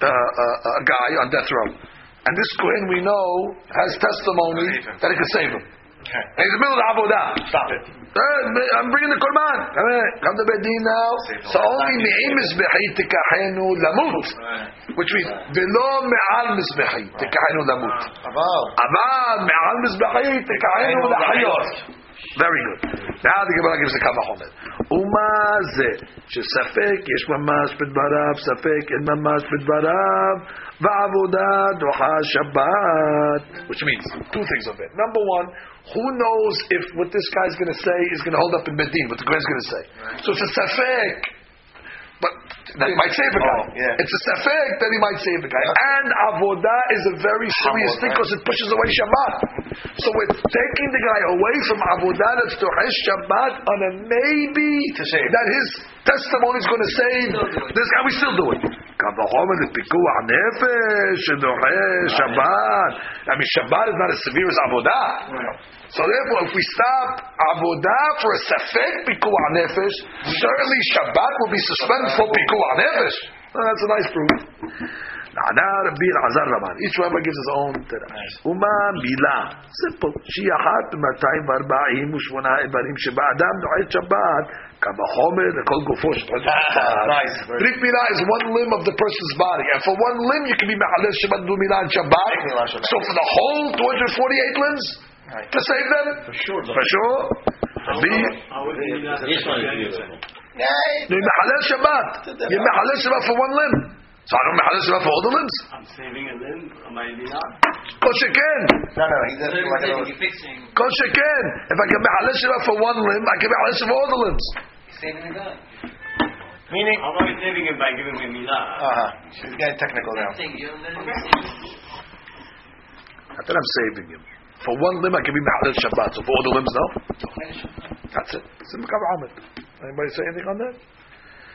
uh, uh, a, guy on death row, and this Kohen we know has testimony that he can save him. Okay. And he's in the middle of the Avodah. Stop it. I'm bringing the Korban. Come to Bedin now. So only me'im mizbehi tikahenu lamut. Which means, velo me'al mizbehi tikahenu lamut. Aval me'al mizbehi tikahenu lahayot. Very good. Now the Gemara gives a kama chomer. ומה זה? שספק יש ממש בדבריו, ספק אין ממש בדבריו, ועבודה דוחה שבת. Which means, two things of it. Number one, who knows if what this guy's going to say is going to hold up in Medin, what the Kohen's going to say. So it's a safek. That he might save the guy. Oh, yeah. It's a safek that he might save the guy. And avodah is a very serious thing because it pushes away Shabbat. So we're taking the guy away from avodah that's tohesh Shabbat on a maybe that his testimony is going to save this guy. We still do it. קל וחומר לפיקוח נפש שדוחה שבת. I mean, Shabbat is not as severe as avodah. So therefore, if we stop avodah for a safek pikuach nefesh, certainly Shabbat will be suspended for pikuach nefesh. Well, that's a nice proof. נענה רבי אלעזר רבן, each rabbi gives his own תרש. ומה מילה? simple. שהיא אחת במאתיים וארבעים ושמונה איברים שבאדם נועד שבת, כמה חומר לכל גופו של שבת. nice. Brit milah is one limb of the person's body, and for one limb you can be mechalel Shabbat do milah and Shabbat. Milah Shabbat. So for the whole 248 limbs, To save them? For sure. For sure. Be, you Mehalel Shabbat. You Mehalel Shabbat for one limb. So I don't Mehalel Shabbat for all the limbs. I'm saving a limb. Am I allowed? Kol sheken. No, no, he's asking like everything a fixing, Kol sheken. If I can Mehalel Shabbat for one limb, I can Mehalel Shabbat for all the limbs. saving the gun. meaning. How am I saving him by giving him milah? Uh huh. She's getting technical now. Same thing, you're literally saving. I thought I'm saving him. For one limb, I can be Mehalel Shabbat. So for all the limbs, no? That's it. Simcha Ahmed. Anybody say anything on that?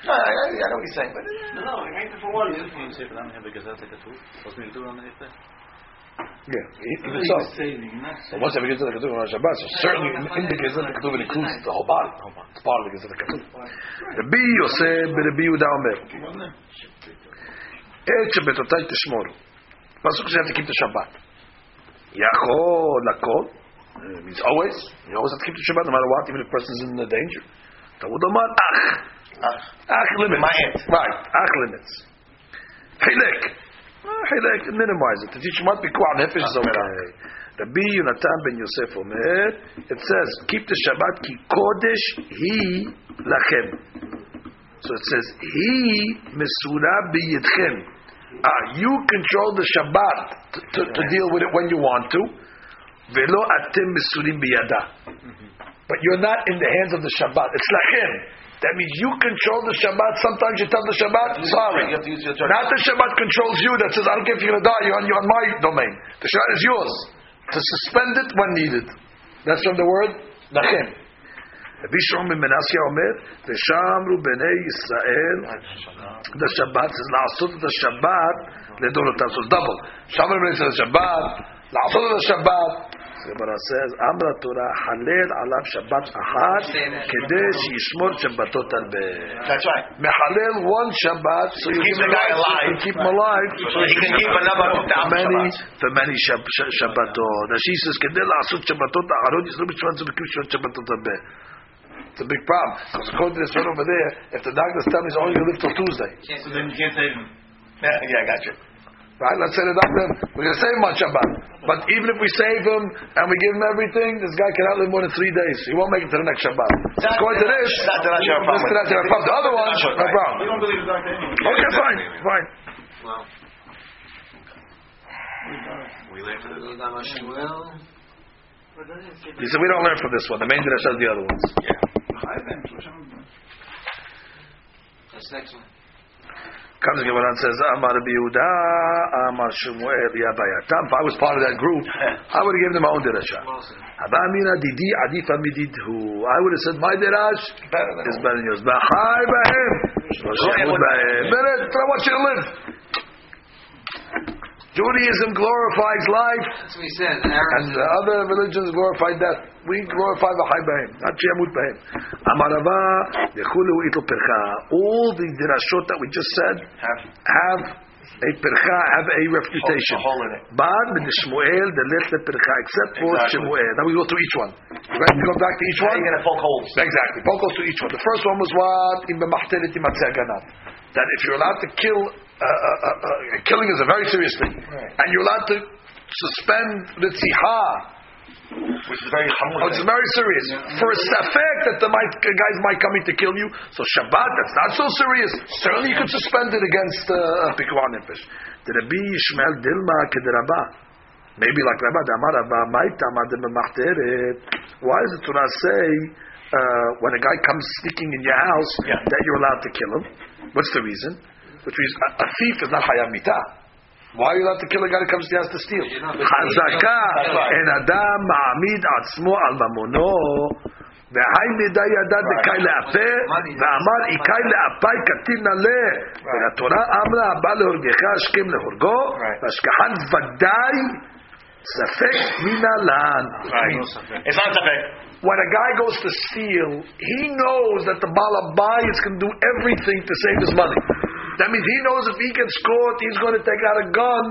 No, I, I, I know what he's. Uh, no, no, I for one, you can say, but I'm here because a tool. What's me to do on eh? the next once have a Gezat HaKatuv on Shabbat, so certainly in the Gezat HaKatuv it includes the whole body. It's part of the Gezat HaKatuv. Rabbi Yosef ברבי יהודה אומר, עת שבתותי תשמורו. פסוק שאתה תקים את השבת. יכול הכל, means always, you always have to keep the Shabbat no matter what, even if the person is in danger. תמוד אמר, אך, ach. Limits. Ma'at. Right. Ach limits. Hilek. Ah, minimize it. To teach what pikuah nefesh is okay. Rabbi Yonatan ben Yosef Omer, it says, keep the Shabbat ki kodesh hi lachem. So it says, hi mesura biyidchem. Ah, you control the Shabbat to, to, to deal with it when you want to. Velo atem mesurim biyada. But you're not in the hands of the Shabbat. It's lachem. That means you control the Shabbat. Sometimes you tell the Shabbat, sorry. You have to use your Not the Shabbat controls you that says, I don't care if you're going to die, you're on, you're on my domain. The Shabbat is yours. To suspend it when needed. That's from the word Nachem. Rabbi Shimon ben Menashe Omer, Veshamru b'nei Yisrael, the Shabbat says, La'asot the Shabbat, לדורותם. So it's double. Shamru b'nei Yisrael Shabbat, La'asot the Shabbat. The Gemara says, Amra Torah, Halel alav Shabbat ahad, כדי שישמור שבתות הרבה. that's right. Mehalel one Shabbat, so you Keep give the him guy life, alive. you keep him alive. So he can keep another thousand many, Shabbats. for many Shab- Sh- Shabbatot. And she says, כדי לעשות שבתות האחרות, ישנו בשבט זה בקיום שבט שבתות הרבה. It's a big problem. Because according to this one over there, if the doctors tell me he's only going to live till Tuesday, Can't So do then you can't save him. Yeah, yeah, I got you. right? Let's say the doctor, we're going to save him on Shabbat. But even if we save him and we give him everything, this guy cannot live more than three days. He won't make it to the next Shabbat. According to this, That's not your problem. this cannot have a problem. The other one, no problem. You don't believe the doctor anyway. Okay, fine, fine. Shmuel. He said, we don't learn from this one. The main Dina says the other ones. Yeah. That's next one. Comes Gemara and says, Amar Yehuda, Amar Shmuel, Yabayatam. If I was part of that group, [laughs] I would have given them my own. Wilson. Abamina didi adifa mididhu. I would have said, my than is better than yours. Shemud b'hem. Better, I want you live. Judaism glorifies life, That's what he said. and the other religions glorify death. We glorify the high b'hem, not shemut b'hem. Amarava yechulu itl percha. All the dirashot that we just said Have a percha, have a refutation. hole in. Bad min Shmuel the let the percha, except for. Shmuel. Now we go through each one. Right? We go back to each one. you're gonna poke holes. Exactly. Poke goes to each one. The first one was what in b'machtereti matzeh That if you're allowed to kill, uh, uh, uh, uh, killing is a very serious thing, and you're allowed to suspend the tzihah. Which is very Oh, it's very serious. For a safek that the might, guys might come in to kill you. So Shabbat, that's not so serious. Certainly you could suspend it against uh, Pikuah Nefesh. The Rabbi Yishmael Dilma Kedraba. Maybe like Rabba Damar Rabba Maita Madim Why does the Torah say uh, when a guy comes sneaking in your house Yeah. that you're allowed to kill him? What's the reason? Which means a, a thief is not Hayav Mitah. Why are you allowed to kill a guy that comes to your house to steal? חזקה אין אדם מעמיד עצמו על ממונו והי מידה ידע דקאי לאפה ואמר איכאי לאפי קטין נעלה ולתורה אמרה הבא להורגך השכם להורגו והשכחן ודאי ספק מנה לן Right. It's not safek. when a guy goes to steal, he knows that the Balabai is going to do everything to save his money. That means he knows if he gets caught, he's going to take out a gun.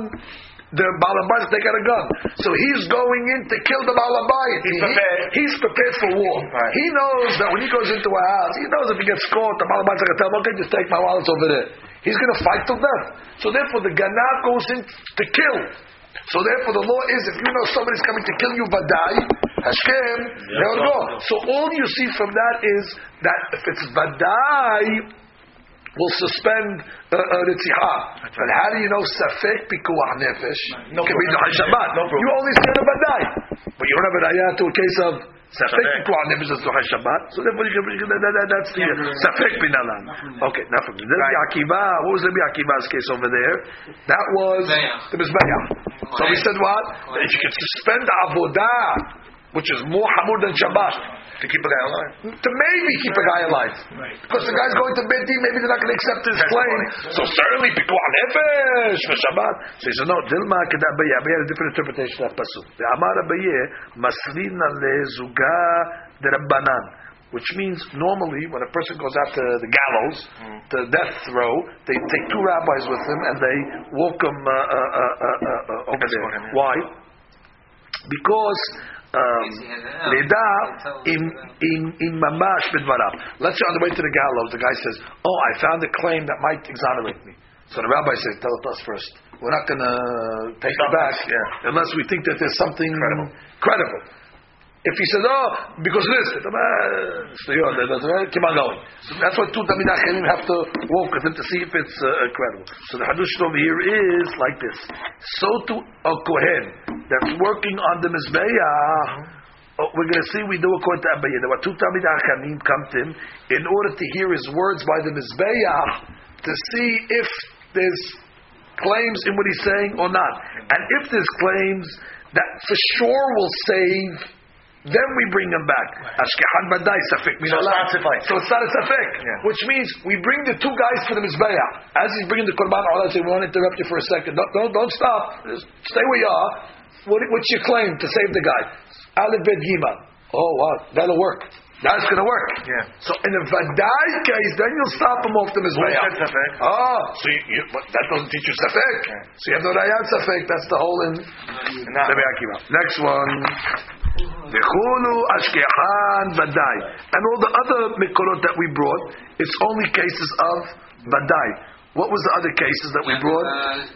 The Balabai is take out a gun. So he's going in to kill the Balabai. He's He- prepared. he's prepared for war. Right. He knows that when he goes into a house, he knows if he gets caught, the Balabai is going to tell him, okay, just take my wallets over there. He's going to fight till death. So therefore, the Ganav goes in to kill. So therefore, the law is if you know somebody's coming to kill you, vadai, Hashem, they will go. So all you see from that is that if it's vadai, will suspend uh, uh. But how do you know Safek Pikuach Nefesh? No can be proof. Shabbat. No. You only see a Vadai. But you don't have a Raya to a case of Safek. Pikuach Nefesh is Duhai Shabbat. So therefore you can, you can- that, that, that's the Safek Binalan. Okay, now from. Rabbi Akiva, what was Rabbi Akiva's case over there? That was the Mizbeach. So we said what? That you can suspend Avodah, which is more Hamur than Shabbat. To keep a guy alive. To maybe keep a guy alive. Because the guy's going to Beit Din, maybe they're not going to accept his claim. So certainly, Pikuach Nefesh for Shabbat. So he said, no, Dilma Kedah Abaye. Abaye had a different interpretation of that pasuk. The Amar Abaye, Maslina le Zuga de Rabbanan. Which means normally when a person goes out to the gallows, the death row, they take two rabbis with them and they walk them uh, uh, uh, uh, uh, over there. him, yeah. Why? Because um, Leda in in in mamash bidvarav. Let's say on the way to the gallows, the guy says, "Oh, I found a claim that might exonerate me." So the rabbi says, "Tell it us first. We're not going to take it back yeah. unless we think that there's something Credible. credible." If he says, "Oh, because this," keep on going. So that's what two Tamid have to walk with him to see if it's uh, credible. So the hadush over here is like this: so to a kohen that's working on the mizbeah. Oh, we're going to see we do according to Abaye. There were two Tamid come to him in order to hear his words by the Mizbeah to see if there's claims in what he's saying or not. And if there's claims that for sure will save, then we bring them back. Ashkehan badai safek So it's not suffice. So it's not a safek. Yeah. Which means we bring the two guys to the Mizbeah. As he's bringing the Korban Allah, say, we want to interrupt you for a second. Don't, don't, don't stop. Just stay where you are. What, what's your claim to save the guy? Aleph Bet Gimel. Oh, wow. That'll work. That's going to work. Yeah. So in a Vadai case, then you'll stop him off the Mizbeah. Oh, so you, you, but that doesn't teach you Safek. So you have no Rayat Safek. That's the whole in Nah. Rabbi Akiva. Next one. V'chulu ashkehan vadai. And all the other mikorot that we brought, it's only cases of vadai. What was the other cases that we brought?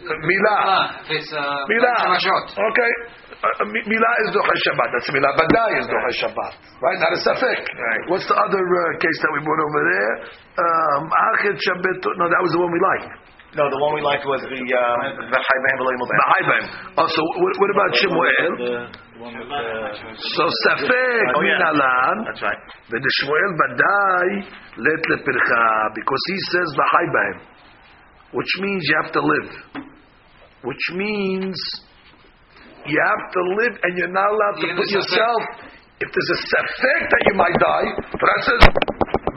Milah. If uh, Milah. Okay. Uh, uh, Milah is Dochai Shabbat. That's Milah. Vadai is Dochai Shabbat. Right? Not a Safek. Right. What's the other uh, case that we brought over there? Um, Achet Shabbat. No, that was the one we liked. No, the one we liked was the V'chaybeim v'lo yimul V'chaybeim. Oh, so what, what about Shmuel? So Safek oh, yeah. Alan. That's right. Shmuel Badai let lepircha because he says V'chaybeim, which means you have to live, which means you have to live and you're not allowed to put yourself. If there's a safek that you might die, but I says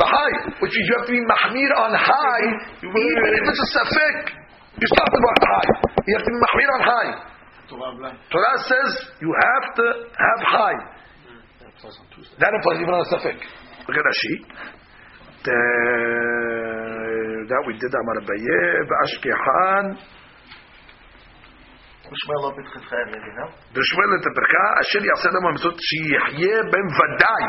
וחי, which means you have to be mahmir on high, even if it's a safek, you still have to go on high. You have to be mahmir on high. Torah says you have to have high. That applies even on a suffix. Look at Rashi. The- That we did Amar Abaye, Ashkehan, ושמואל לא פתחתך ידי, no? דשמואל את הברכה, אשר יעשה להם המצוות שיחיה בהם ודאי,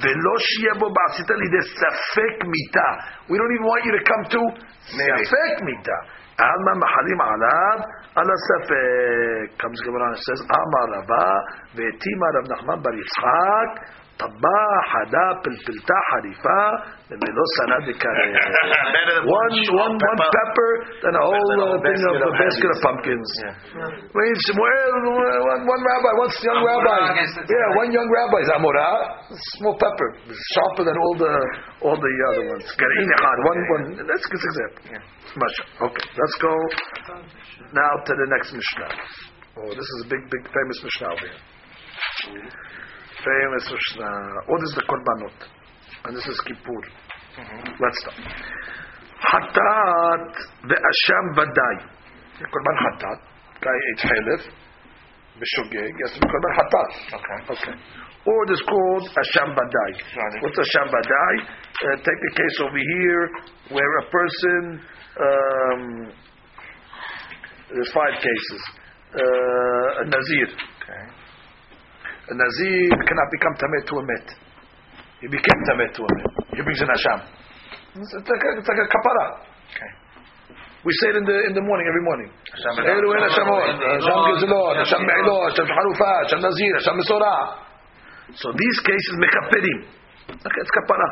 ולא שיהיה בו בעשית לידי ספק מיתה. We don't even want you to come to ספק מיתה. עלמא מחלים עליו על הספק. comes Gemara and says, אמר רבה, והתימה רב נחמן בר יצחק, טבע חדה פלפלתה חריפה, ומלוא שרה דקרב. Better than One, one, one pepper, then a whole uh, thing of a basket of pumpkins. Wait, Shmuel, one, one rabbi, one young Amorah rabbi. against the- Yeah, one young rabbi is Amorah. Small pepper, sharper than all the all the other ones. Garin echad, one one. That's a good example. Masha. Okay, let's go now to the next Mishnah. Oh, this is a big, big, famous Mishnah over here. Famous Mishnah. What is the Korbanot? And this is Kippur. Let's start. Hatat ve'asham vadai. The Korban hatat. Guy ate halif. Bishogeg. Yes, the Korban hatat. Okay. Okay. Or it is called Asham Badai. What's Asham Badai? Uh, take a case over here where a person, um, there's five cases. Uh, a Nazir. Okay. A Nazir cannot become Tameh to a Met. He became Tameh to a Met. He brings an Asham. It's like a, it's like a kapara. Okay. We say it in the in the morning every morning. Elu el Hashamot, Hashem Gezilot, Hashem Me'ilot, Hashem Harufat, Hashem Nazir, Hashem Mesorah. So these cases mechaperim. Okay, it's kapara.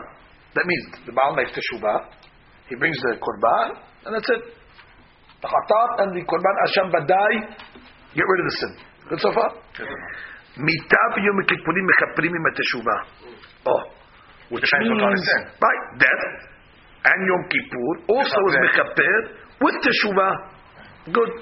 That means the Baal makes teshuvah. He brings the korban, and that's it. The chatat and the korban Hashem badai get rid of the sin. Good so far. Mitav yom kippurim mechaperim im. Oh, which Depends what kind of means right death and Yom Kippur also is mechaper with teshuvah. Good.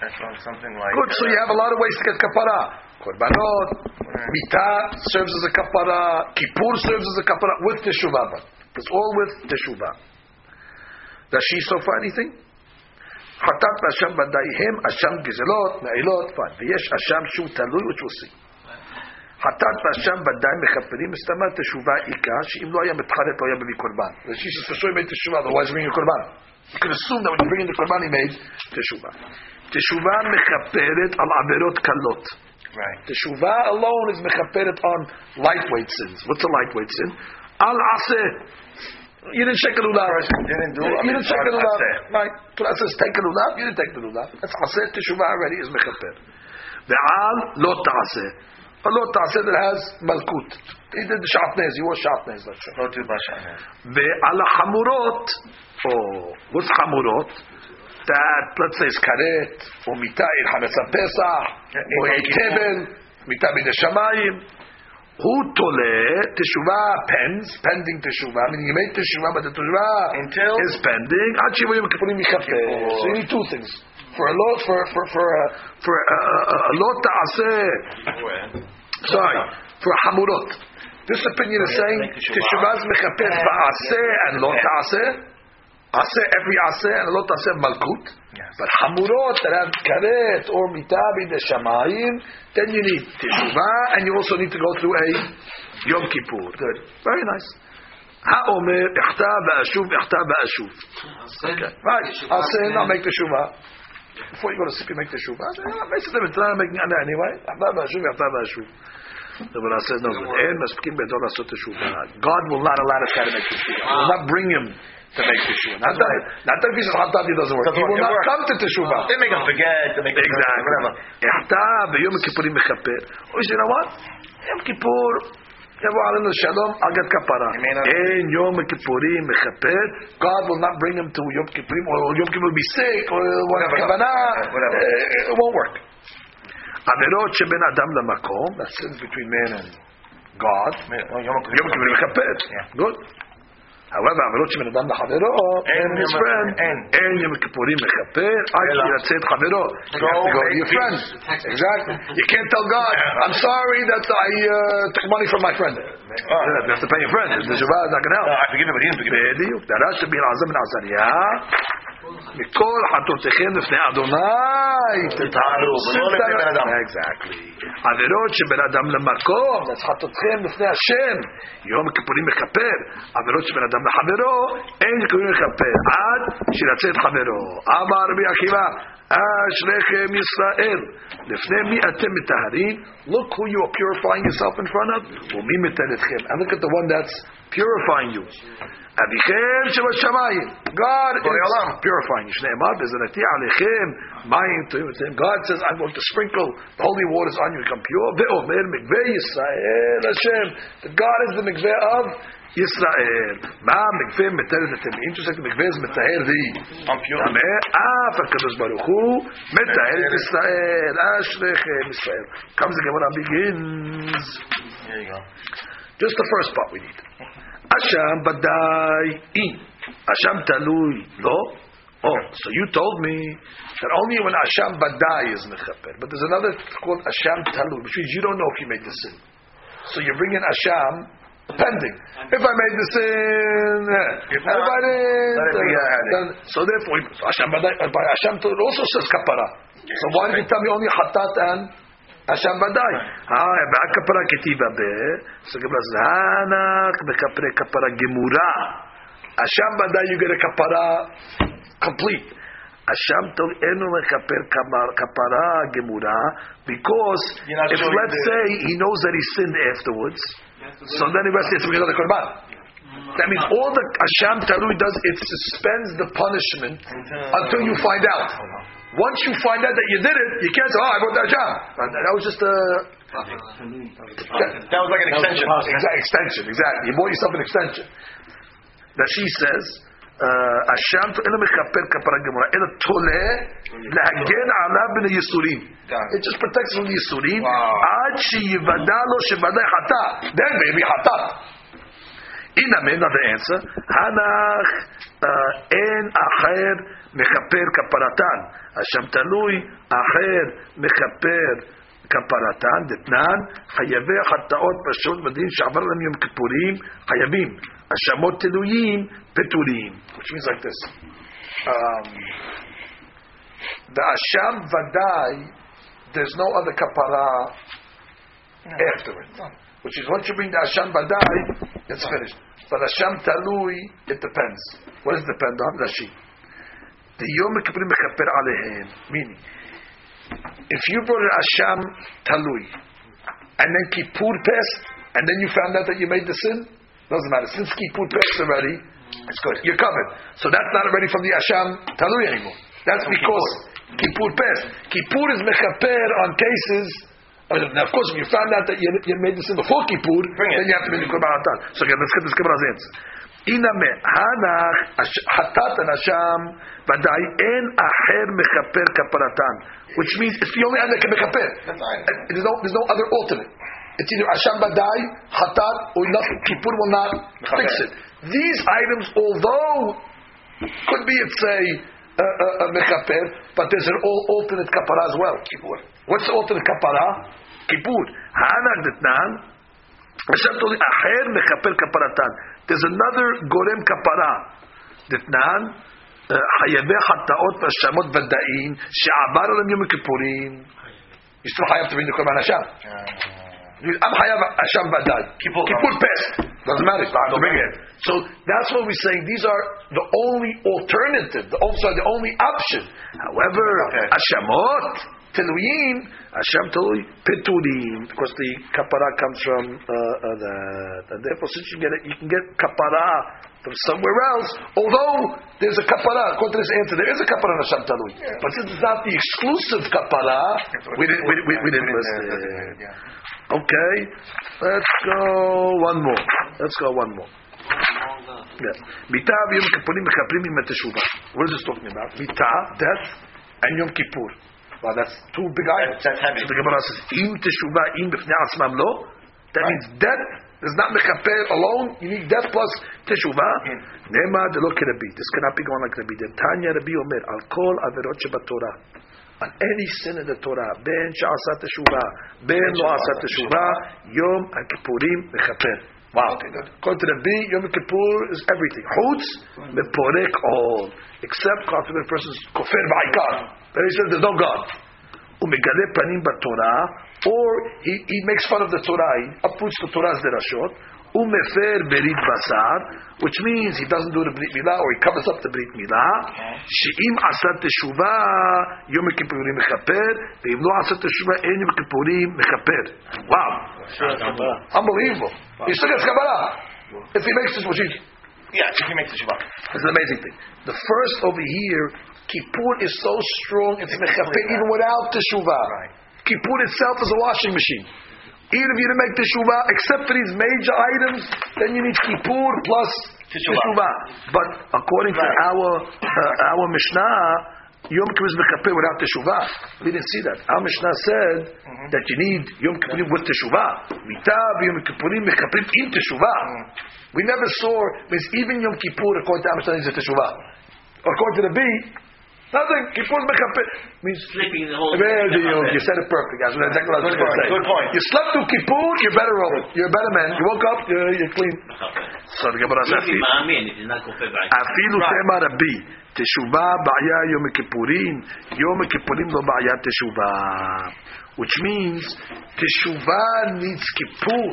That's on something like. Good. So you have a lot of ways to get kapara. Korbanot, mitah serves as a kapara. Kippur serves as a kapara with teshuvah. It's all with teshuvah. Does she so far anything? חטאת ואשם ודאי הם, אשם גזלות, מעילות, ויש אשם שהוא תלוי ותשוסי. חטאת ואשם ודאי מכפרים, מסתמן תשובה איכה, שאם לא היה מתחרט לא היה מביא קורבן. ראשי שיש אם אין תשובה, לא היה מביא קורבן. קרסום, אבל מביא קורבן אם אין תשובה. תשובה מכפרת על עבירות קלות. תשובה alone is מכפרת on lightweight sins. What's a lightweight sin? על עשה. You didn't shake a lulav. Didn't do. You didn't take the lulav. Right. Torah says take a lulav. You didn't take the lulav. That's aseh teshuvah already is mechaper. Ve'al lo ta'aseh. A lo ta'aseh that has malkut. He did the shatnez. He was shatnez. Not much on that. Ve'al hamurot. Oh, what's hamurot? That let's say is karet or mitah il hametz pesach or a tevel mitah b'deshamayim. Who tole teshuvah pens pending teshuvah meaning you made teshuvah but the teshuvah Until- is pending ad shiva yom kippurim yichaper. So you need two things for a lot for for for a, for uh, uh, a, a, a lot ta'aseh. Sorry for a hamurot. This opinion is saying teshuvah is mechaper ba'aseh and lo ta'aseh. Aseh every aseh and lo ta'aseh malkut. But hamurot that have karet or mitabi de shamayim, then you need teshuvah and you also need to go through a Yom Kippur. Good, very nice. Ichta ba'ashuv ichta ba'ashuv. Okay, right. Aseh now make teshuvah. Before you go to sleep, you make teshuvah. Basically, it's not making ana anyway. Ichta ba'ashuv ichta ba'ashuv. The Gemara says no. En maspikim be'dor lasot teshuvah. God will not allow this guy to make teshuvah. He will not bring him to make teshuvah. Not that, not that if he says Hatati doesn't work. He will not come to teshuvah. They make them forget. They make them Exactly. whatever. אתה ביום הכיפורים מכפר. או you know what? יום כיפור, יבוא עלינו שלום, I'll get כפרה. Amen. אין יום הכיפורים מכפר. God will not bring him to יום כיפורים, or יום כיפור will be sick, or Whatever. כוונה, Whatever. uh, it won't work. עבירות שבין אדם למקום, that sins between man and God, Oh, Yom יום כיפורים מכפר. Yeah. Good. However, Amirot Shemin Adam Lachavero, and his friend, and En Yom Kippurim Mechaper, I Yatzet Chavero. You have to go to your friend. Exactly. You can't tell God, I'm sorry that I uh, took money from my friend. You have to pay your friend. The Shabbat is not going to help. I forgive him, but he didn't forgive him. That has to be an Azam and Azariah. מכל חטאותיכם לפני אדוני תתעלו. ולא לפני בן אדם. Exactly. עבירות שבין אדם למקום, אז חטאותכם לפני השם. יום הכיפורים מכפר. עבירות שבין אדם לחברו, אין כיפורים מכפר. עד שירצה את חברו. אמר רבי עקיבא, אשריכם ישראל. לפני מי אתם מטהרים? Look who you are purifying yourself in front of. ומי מטהר אתכם. And look at the one that's purifying you. אביכם שבשמיים. God is purifying you. שנאמר, בזנתי עליכם מים טובים אצלם. God says, I'm going to sprinkle the holy waters on you to become pure. ואומר, מקווה ישראל השם. That God is the מקווה of ישראל. מה מקווה מטהר אתם? Interesting, מקווה is מטהר the I'm pure. טמא, אף הקדוש ברוך הוא מטהר את ישראל. אשריכם ישראל. comes the Gemara begins. There you go. Just the first part we need. Asham badai in. Asham talui lo. Oh, so you told me that only when Asham badai is mechaper. But there's another called Asham talui, which means you don't know if you made the sin. So you bring in Asham pending. If I made the sin, eh, If I didn't, let it be ahead. then, so therefore, so Asham badai, by Asham talui also says kapara. So why did you tell me only hatat and Asham badai? Ah, kapara ketiba be. So Gemara says, Hanak bekapre kapara gemura. Asham badai, you get a kapara complete. Asham tol enu mekaper kamar- kapara gemura because if let's say he knows that he sinned afterwards, so then he has to bring another korban. That means all the Asham Talui does, it suspends the punishment until you find out. Once you find out that you did it, you can't say, oh, I brought that job. That was just a... That was like an extension. Exact, extension, exactly. You bought yourself an extension. That she says, אשם אינו מכפר כפרה גמורה, אלא תולה להגן עליו מן הייסורים. It just protects from the ייסורים, עד שיוודע לו שוודאי חטא. Then maybe חטא. הנה another answer, הנח אין אחר מכפר כפרתן. אשם תלוי אחר מכפר כפרתן, דתנן, חייבי חטאות פשוט מדין שעבר להם יום כיפורים, חייבים. האשמות תלויים פטורים. Which means like this. Um, the Asham Vadai, there's no other kapara after it. Which is once you bring the Asham Vadai, it's finished. But Asham Talui, it depends. What does it depend on? Rashi. The Yom Kippurim Mechaper Alehem. Meaning, if you brought an Asham Talui, and then Kippur passed, and then you found out that you made the sin, doesn't matter. Since Kippur passed already, it's good. You're covered. So that's not already from the Asham Talui anymore. That's because Kippur passed. Kippur is mechaper on cases. Now, of course, if you found out that you, you made this in before Kippur, then you have to make the Korban Hatat. So again, let's get this Gemara's answer. Iname hanach hatat and asham vadai en aher mechaper kaparatan, which means it's the only one that can mechaper. There's no, there's no other alternate. It's either asham vadai, hatat, or nothing. Kippur will not fix it. These items, although could be it's a a, a, a mechaper, but there's an all alternate kapara as well. Kippur. What's the alternate kapara? Kippur. Hanach detnan. Hashem told aher mechaper kaparatan. There's another gorem kapara. Detnan. חייבי חטאות והאשמות ודאין שעבר עליהם יום הכיפורים you still חייב to bring the קורבן אשם I'm חייב אשם ודאי כיפור passed doesn't matter I have to bring it so that's what we're saying these are the only alternative the, also the only option however אשמות Tenuyim, Hashem Tilui, Pitulim, because the kapara comes from uh, uh, the, and therefore since you get it, you can get kapara from somewhere else, although there's a kapara, according to this answer, there is a kapara in Hashem Tilui, yeah. but since it's not the exclusive kapara, [laughs] we didn't, we, we, we didn't list it. Okay, let's go one more. Let's go one more. Yeah. Mita v'yom kippurim mekaprim im What is this talking about? Mita, death, and Yom Kippur. Well, that's two big items. That's heavy. So the Gemara says, "Im teshuvah im b'fnei asmam lo." That means death is not mechaper alone. You need death plus teshuvah. Mm-hmm. Nema de lo Rabbi. This cannot be going like Rabbi. The Tanya Rabbi Omer al kol averot shebatorah. On any sin in the Torah, ben she'asat teshuvah, ben lo asat teshuvah, Yom HaKippurim mechaper. Wow. According to the B, Yom Kippur is everything. Chutz, meporek all. Except, God forbid, a person is kofer ba'ikar. Then he says there's no God. Umegale panim b'Torah, or he, he makes fun of the Torah, he uproots the Torah's derashot. Umefer berit basar, which means he doesn't do the brit milah, or he covers up the brit milah. She'im asat teshuvah, Yom Kippurim mechaper, ve'im lo asat teshuvah, en Yom Kippurim mechaper. Wow. Unbelievable. He still gets Kabbalah. If he makes this machine. Yeah, if he makes the Shabbat. It's an amazing thing. The first over here, Kippur is so strong, it's mechaper even without teshuvah. Kippur itself is a washing machine. Even if you didn't make teshuvah, except for these major items, then you need Kippur plus teshuvah. But according to our uh, our Mishnah, Yom Kippur is mechaper without teshuvah. We didn't see that. Our Mishnah said that you need Yom Kippurim with teshuvah. Mita Yom Kippurim mechaperim in teshuvah. We never saw means even Yom Kippur according to our Mishnah is a teshuvah. According to the B, nothing. Kippur is mechaper means Sleeping the whole there you, go. you said it perfect. That's what exactly what I was Good going to point, say. good point. You slept through Kippur, you're better off. You're a better man. You woke up, you're, you're clean. So the Gemara says, If he מאמין, it is not כופר בעין. אפילו תמה רבי, תשובה בעיה יום הכיפורים, יום הכיפורים לא בעיה תשובה. Which means, תשובה needs kippur,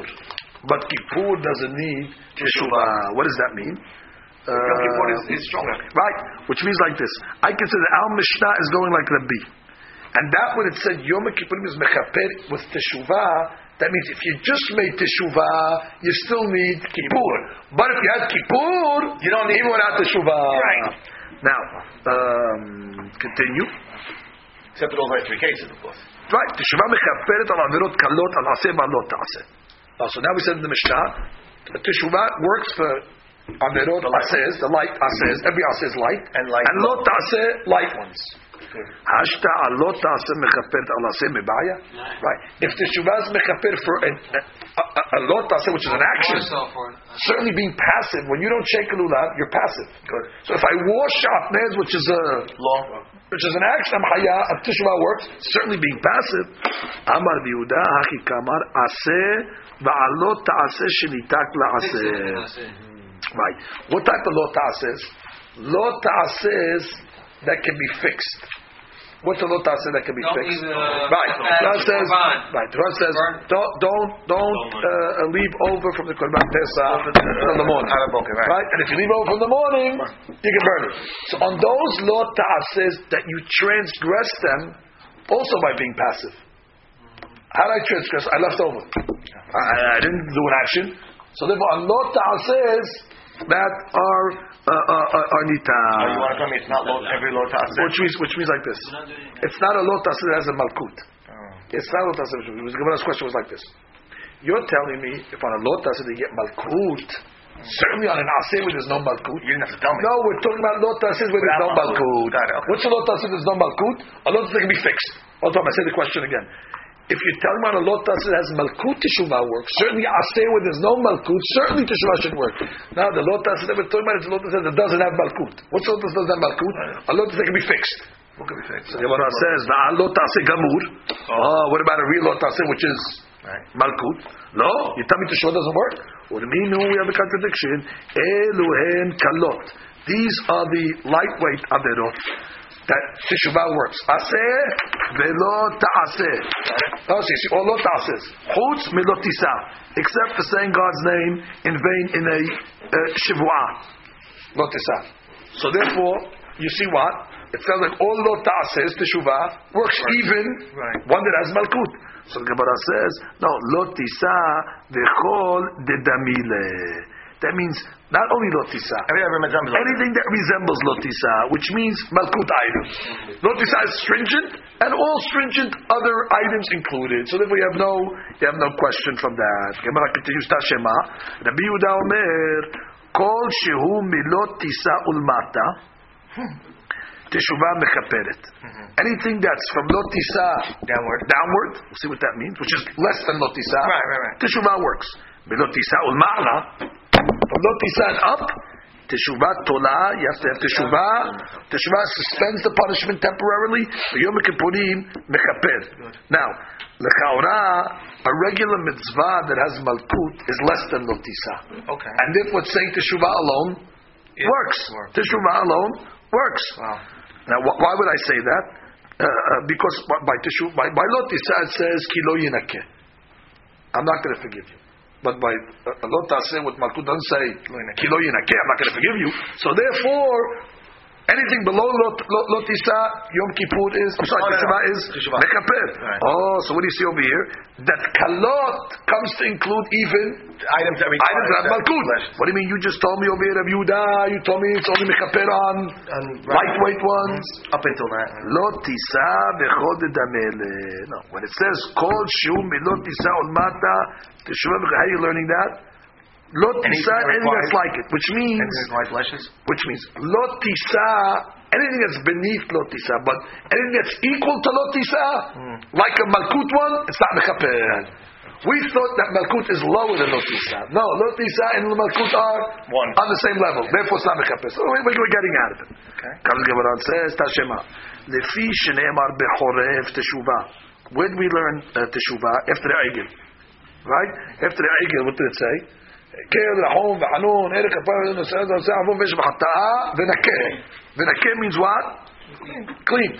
but kippur doesn't need teshuvah. What does that mean? Uh, Kippur is, is stronger. Right, which means like this. I consider our Mishnah is going like Rabbi. And that when it said Yom Kippurim is mechaper with teshuvah, That means if you just made teshuvah, you still need kippur. But if you had kippur, you don't need even without teshuvah. Right. Now, um, continue. Except for those like three cases, of course. Right, teshuvah mechaperet al averot kalot al aseh v'alot ta'aseh. So now we said in the Mishnah, teshuvah works for averot asehs, the light asehs, every aseh is light, And light and lot ta'aseh, light ones. Hashta alot ta'aseh mechaperet al aseh mebaya. Right, if teshuvah is mechaper for an, a, lot ta'aseh, which is an action, Yourself for it. certainly being passive, when you don't shake a lulav, you're passive. Good. So if I wash shatnez, which is a Law. which is an action, I'm haya, of teshuvah works, certainly being passive. Amar biuda haki kamar aseh va'alot ta'aseh shenitak. That's it. Right. What type of lot ta'asehs? Lot ta'asehs that can be fixed. What's a lot ta'aseh that can be Don't fixed? leave, uh, right. Torah says, right. Torah says, don't don't don't uh, leave over from the korban pesach from the morning. Out of book, right. And if you leave over from the morning, you can burn it. So on those lot ta'asehs that you transgress them, also by being passive. How did I transgress? I left over. I, I didn't do an action. So therefore, on lot ta'asehs that are uh, uh, uh, are nita. Oh, you want to tell me it's not low, every low? Which means, which means like this. It's not a lot that has a malkut. It's not a lot. The Gemara's question was like this. You're telling me if on a lot they get malkut, certainly on an aseh where there's no malkut. You didn't have to tell me. No, we're talking about lot where there's no malkut. malkut. Got it, okay. What's a lot ta'aseh there's no malkut? A lot ta'aseh can be fixed. Hold on, I say the question again. If you're telling me on a lot ta'aseh that has malkut teshuvah work, certainly aseh where there's no malkut, certainly teshuvah should work. Now the lot that we're talking about is a lot that doesn't have malkut. What's a lot that doesn't have malkut? A lot ta'aseh can be fixed. What can be fixed? The Gemara says, "Va'al lo ta'aseh gamur." Oh, what about a real lo ta'aseh, which is Right. malkut? No, you tell me teshuvah doesn't work. What do you mean? No, we have a contradiction. Eluhen kalot. These are the lightweight averot that teshuvah works. Aseh velo ta'aseh. Oh, see, see, all lo ta'asehs. Chutz milot tisa. Except for saying God's name in vain in a uh, shivua. Lo tisa. So therefore, you see what? It sounds like all lo ta'asehs, teshuvah, works even Right. one that has malkut. So the Gemara says, no, lo tisa v'chol dedamile. That means not only lo tisa, Every ever resembles anything that resembles lotisa, which means malkut item. Lo tisa is stringent, and all stringent other items included. So then we have no, you have no question from that. Gemara continues, Tashema, Rabbi Yehuda Omer, kol shehu milot tisa ulmata, hmm. teshuvah mechaperet. Mm-hmm. Anything that's from lo tisa Downward. downward, we'll see what that means, which is less than lo tisa. Right, right, right. Teshuvah works. Milot tisa ulma'ala, from lo tisa up, teshuvah tola, you have to have teshuvah. Teshuvah suspends the punishment temporarily. Yom Kippurim mechaper. Now, lechaora, a regular mitzvah that has malkut is less than lo tisa. Okay. And therefore, saying teshuvah alone works. works. Teshuvah alone works. Wow. Now, wh- why would I say that? Uh, uh, because by, by tishu, by, by lot tisa it says kilo yinakeh. I'm not going to forgive you. But by uh, lot taseh with malkut doesn't say. I'm not going to forgive you. So therefore, Anything below Lotisa, Yom Kippur is, I'm sorry, oh, Teshuvah is Mekaper. Oh, so what do you see over here? That Kalot comes to include even items that we items that What do you mean? You just told me over here, Rabbi you told me it's only Mekaper on lightweight ones. Mm-hmm. Up until that. Lotisa bechod damele. No, when it says, Kol Shum Lotisa Olmata, Teshuvah, how are you learning that? Lot tisa anything that's like it, which means like which means lot tisa anything that's beneath lot tisa, but anything that's equal to lot tisa, mm. like a malkut one, it's not mechaper. We thought that Malkut is lower than Lotisa. No, Lotisa and Malkut are One. on the same level. Therefore, it's not Mechapes. So we're, we're getting out of it. Okay. Comes says, Tashema, Lefi shenemar bechorev teshuva. When we learn uh, teshuva, after the Eigel, right? After the Eigel, what did it say? קר רחום וחנון, ערק כפיים, נושא עושה עוון ויש בחטאה, ונקה. ונקה means what? Clean.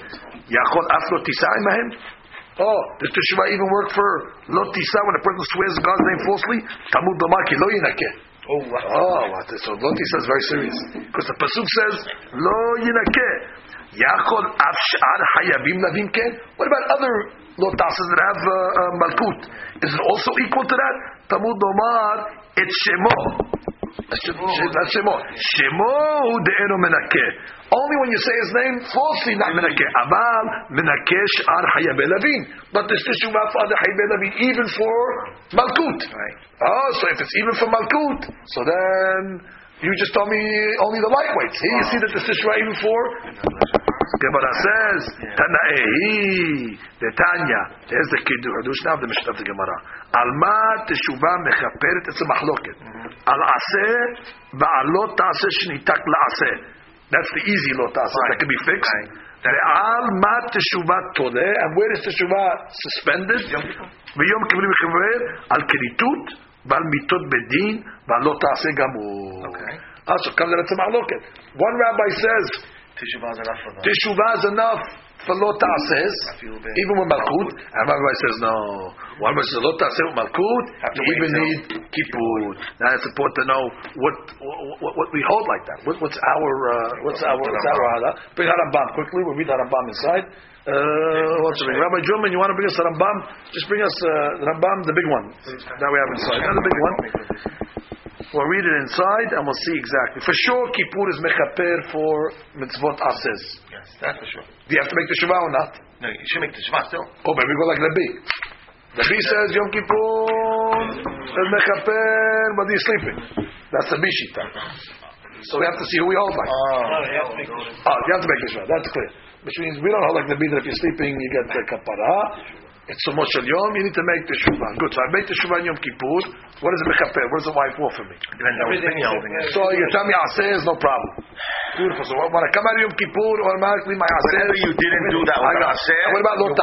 יכול אף לא תישא עמהם? Oh, does teshuvah even work for lo tisa when a person swears God's name falsely? Talmud lomar ki lo yinakeh. Oh, wow. Oh, what? So lo tisa is very serious because the pasuk says lo yinakeh. Yachol af sh'ar hayavim lavim ken. What about other lo ta'aseh that have uh, uh, malkut. is it also equal to that? Tamud nomar et shemo. That's shemo. Shemo de'eno menakeh. Only when you say his name falsely, not menakeh. Aval menakeh sh'ar hayabe lavin. But there's teshuvah for other hayabe lavin, even for malkut. Right. Oh, so if it's even for malkut, so then you just told me only the lightweights. Here you see that the teshuvah even for Gemara says, Tanaehi, the Tanya. There's the Kiddush now of the Mishnah of the Gemara. Alma teshuva mechaperet, it's a machloket. Al aseh, ba'alot taseh shnitak la'aseh. That's the easy lot aseh, that can be fixed. Re'al ma teshuva tole, and where is teshuva suspended? V'yom kibri v'chivrer, al keritut, ba'al mitot bedin, ba'alot taseh gamur. Okay. Also so comes out it's a machloket. One rabbi says, Teshuvah is enough for them. Teshuvah is enough for lo ta'ases, feel bad. even with malkut. And rabbi says no. One says lo ta'aseh with malkut. To even need kippur. Now it's important to know what what, what we hold like that. What, what's our uh, what's our what's our hala? Bring Harambam quickly. We'll read Harambam inside. Uh, what's the Rabbi German, you want to bring us a Rambam? Just bring us uh, Rambam, the big one. That we have inside. Not the big one. We'll read it inside and we'll see exactly. For sure, Kippur is mechaper for mitzvot ases. Yes, that's for sure. Do you have to make teshuvah or not? No, you should make Teshuvah still. Oh, but we go like Rabbi. Rabbi says Yom Kippur is mechaper, but he's sleeping. That's the Bishita. So we have to see who we hold by. Oh. Oh, you have to make teshuvah. That's clear. Which means we don't hold like Rabbi that if you're sleeping, you get the kapara. It's so much Yom, you need to make teshuvah. Good, so I make teshuvah Yom Kippur. What is the mechaper? What does the wife want for me? So you tell me Aseh is no problem. Beautiful. So when I come out of Yom Kippur, automatically my Aseh. Whenever you didn't do that with Aseh. What about Lot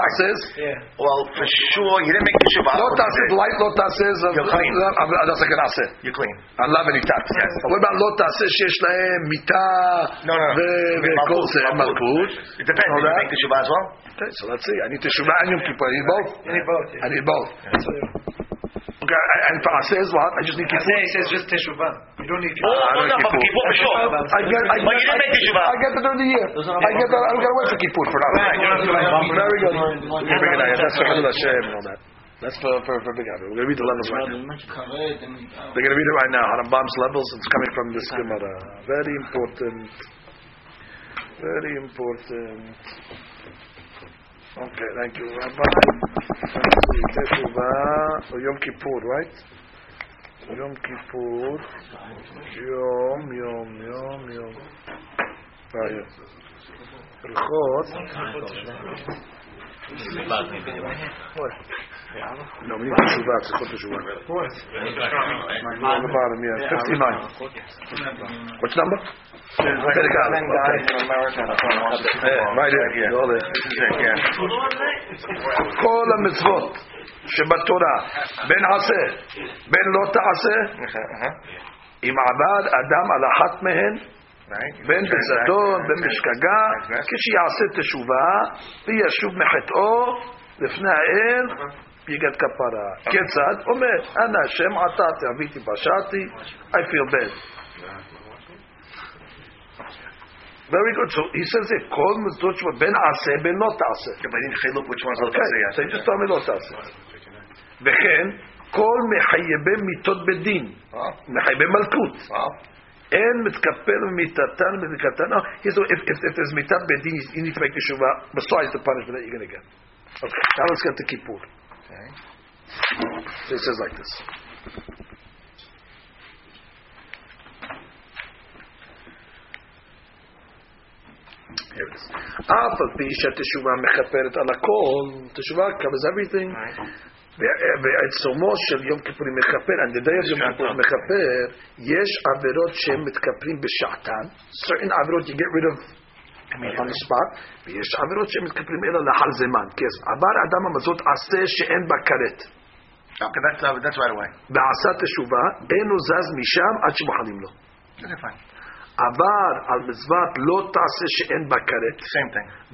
Yeah. Well, for sure, you didn't make the Shuvah. Lot Aseh's, light Lot You're clean. That's like an Aseh. You're clean. I love any tax. Yes. What about Lot Aseh mitah. No, no. וכל זה, מלכות? It depends. You make teshuvah as well? Okay, so let's see. I need teshuvah and Yom Kippur both? I need both. Yeah. I need both. Yeah. So, okay, and Paase is what? I just need Kippur. He says just Teshuvah. You don't need Kippur. Oh, no, no, but Kippur for sure. I get, I get, but you didn't make Teshuvah. I get that during the year. I get that. I don't got to wait for Kippur for now. Very good. That's for Chazal Hashem and all that. That's for for, for big Abba. We're going to read the levels right now. They're going to read it right now. Harambam's levels. It's coming from this Gemara. Very important. Very important. Okay, thank you, Rabbi. Teshuvah. Yom Kippur, right? Yom Kippur. Yom, Yom, Yom, Yom. Ah, yes. What? No, we need Teshuvah. Teshuvah. On the bottom, yeah. 59. Which number? Yeah, right here. All. כל המצוות שבתורה, בין עשה, בין לא תעשה, אם עבד אדם על אחת מהן, בין בזדון, בין בשגגה, כשיעשה תשובה, וישוב מחטאו לפני האל, יגד כפרה. כיצד? אומר, אנא השם עתתי, אביתי פשעתי, I feel bad. Very good. So he says it, כל מצוות שבין עשה בין לא תעשה. But I didn't look which one's Okay, so you just tell me לא תעשה. וכן, כל מחייבי מיתות בדין, מחייבי מלכות, אין מתקפל ממיתתן ומזיקתן. He said, if, if, if there's מיתת בדין, you need to make teshuvah besides the punishment that you're going to get. Okay, now let's get to Kippur. So it says like this. Here it is. אף על פי שהתשובה מכפרת על הכל, תשובה covers everything. בעיצומו של יום כיפורים מכפר, and the day of יום כיפור מכפר, יש עבירות שהן מתכפרים בשעתן, certain עבירות you get rid of. On the spot, ויש עבירות שהן מתכפרים אלא לאחר זמן, כי עבר אדם המזות עשה שאין בה כרת, uh. ועשה תשובה, אינו זז משם עד שמוכנים לו. עבר על מצוות לא תעשה שאין בה כרת.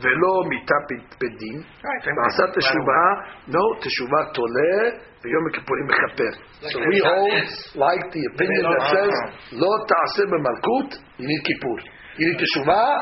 ולא מיתה בדין, ועשה. תשובה, no, תשובה תולה, ויום הכיפורים מכפר. So we hold like the opinion that says, לא תעשה במלכות, you need כיפור. You need teshuvah,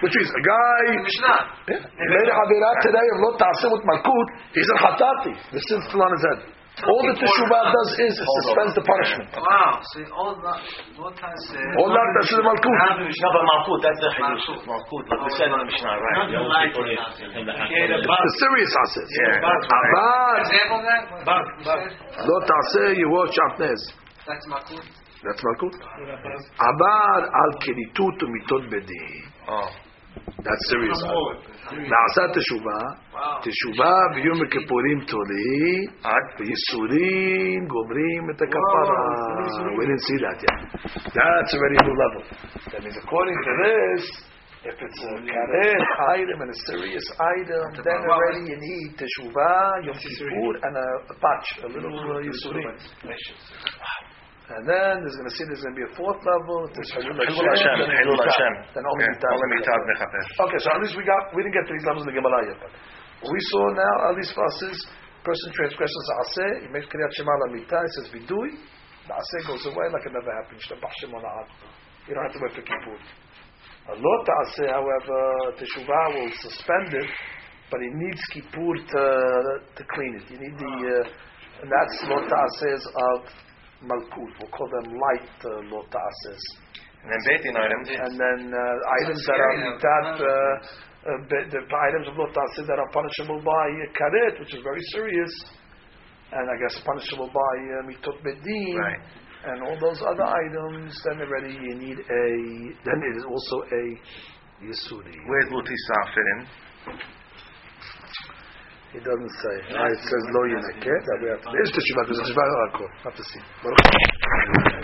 which means a guy Mishnah. yeah, made a avirah today of lo ta'aseh with malkut. He's a hatati. The sin's still on his head. All the teshuvah does is it suspends the punishment. Wow. So all that, what I said. All that that's the malkut. No, but Malkut, that's the Chidush. Malkut, like we said on the Mishnah, right? The serious aseh. Yeah. Abad Example of that? Bug, bug. lo ta'aseh you watch apnez. That's Makut. That's malkut. Abad al kenitut umitot bedin. Oh. That's serious. נעשה תשובה, תשובה ביום הכיפורים תורי, בייסורים גומרים את הכפרה. We didn't see that yet. That's already a new level. That means according to this, if it's a karet item and a serious item, then already you need teshuvah, yom kippur, and a, a patch, a little uh, yisurim. And then there's going to see there's going to be a fourth level. There's Hilul Hilul Hashem, Hilul Hashem. Then Omer Yeah, Mitat. Omer Mitat mechaper. Okay, so at least we got we didn't get to these levels in the Gemara yet. But what we saw now, at least for us, is person transgresses aseh, he makes kriyat shema lamita, he says vidui, the aseh goes away like it never happened. Shtabach shem ona'ad. You don't have to wait for kippur. A lot ta'aseh, however, teshuvah will suspend it, but he needs kippur to to clean it. You need the uh, and that's lot ta'asehs of malkut. We'll call them light uh, lot ta'asehs And then Beitin items. and then uh, items that are mitat, uh, uh, the items of lotasis that are punishable by uh, karet, which is very serious, and I guess punishable by uh, mitot bedin, Right. and all those other items. Then already you need a. Then it is also a yisuri. Where's Lutisa fit in? He doesn't say. Ah, it says lo yinakeh. That we have to. There's teshuvah. There's teshuvah. Have to see. Baruch Hashem.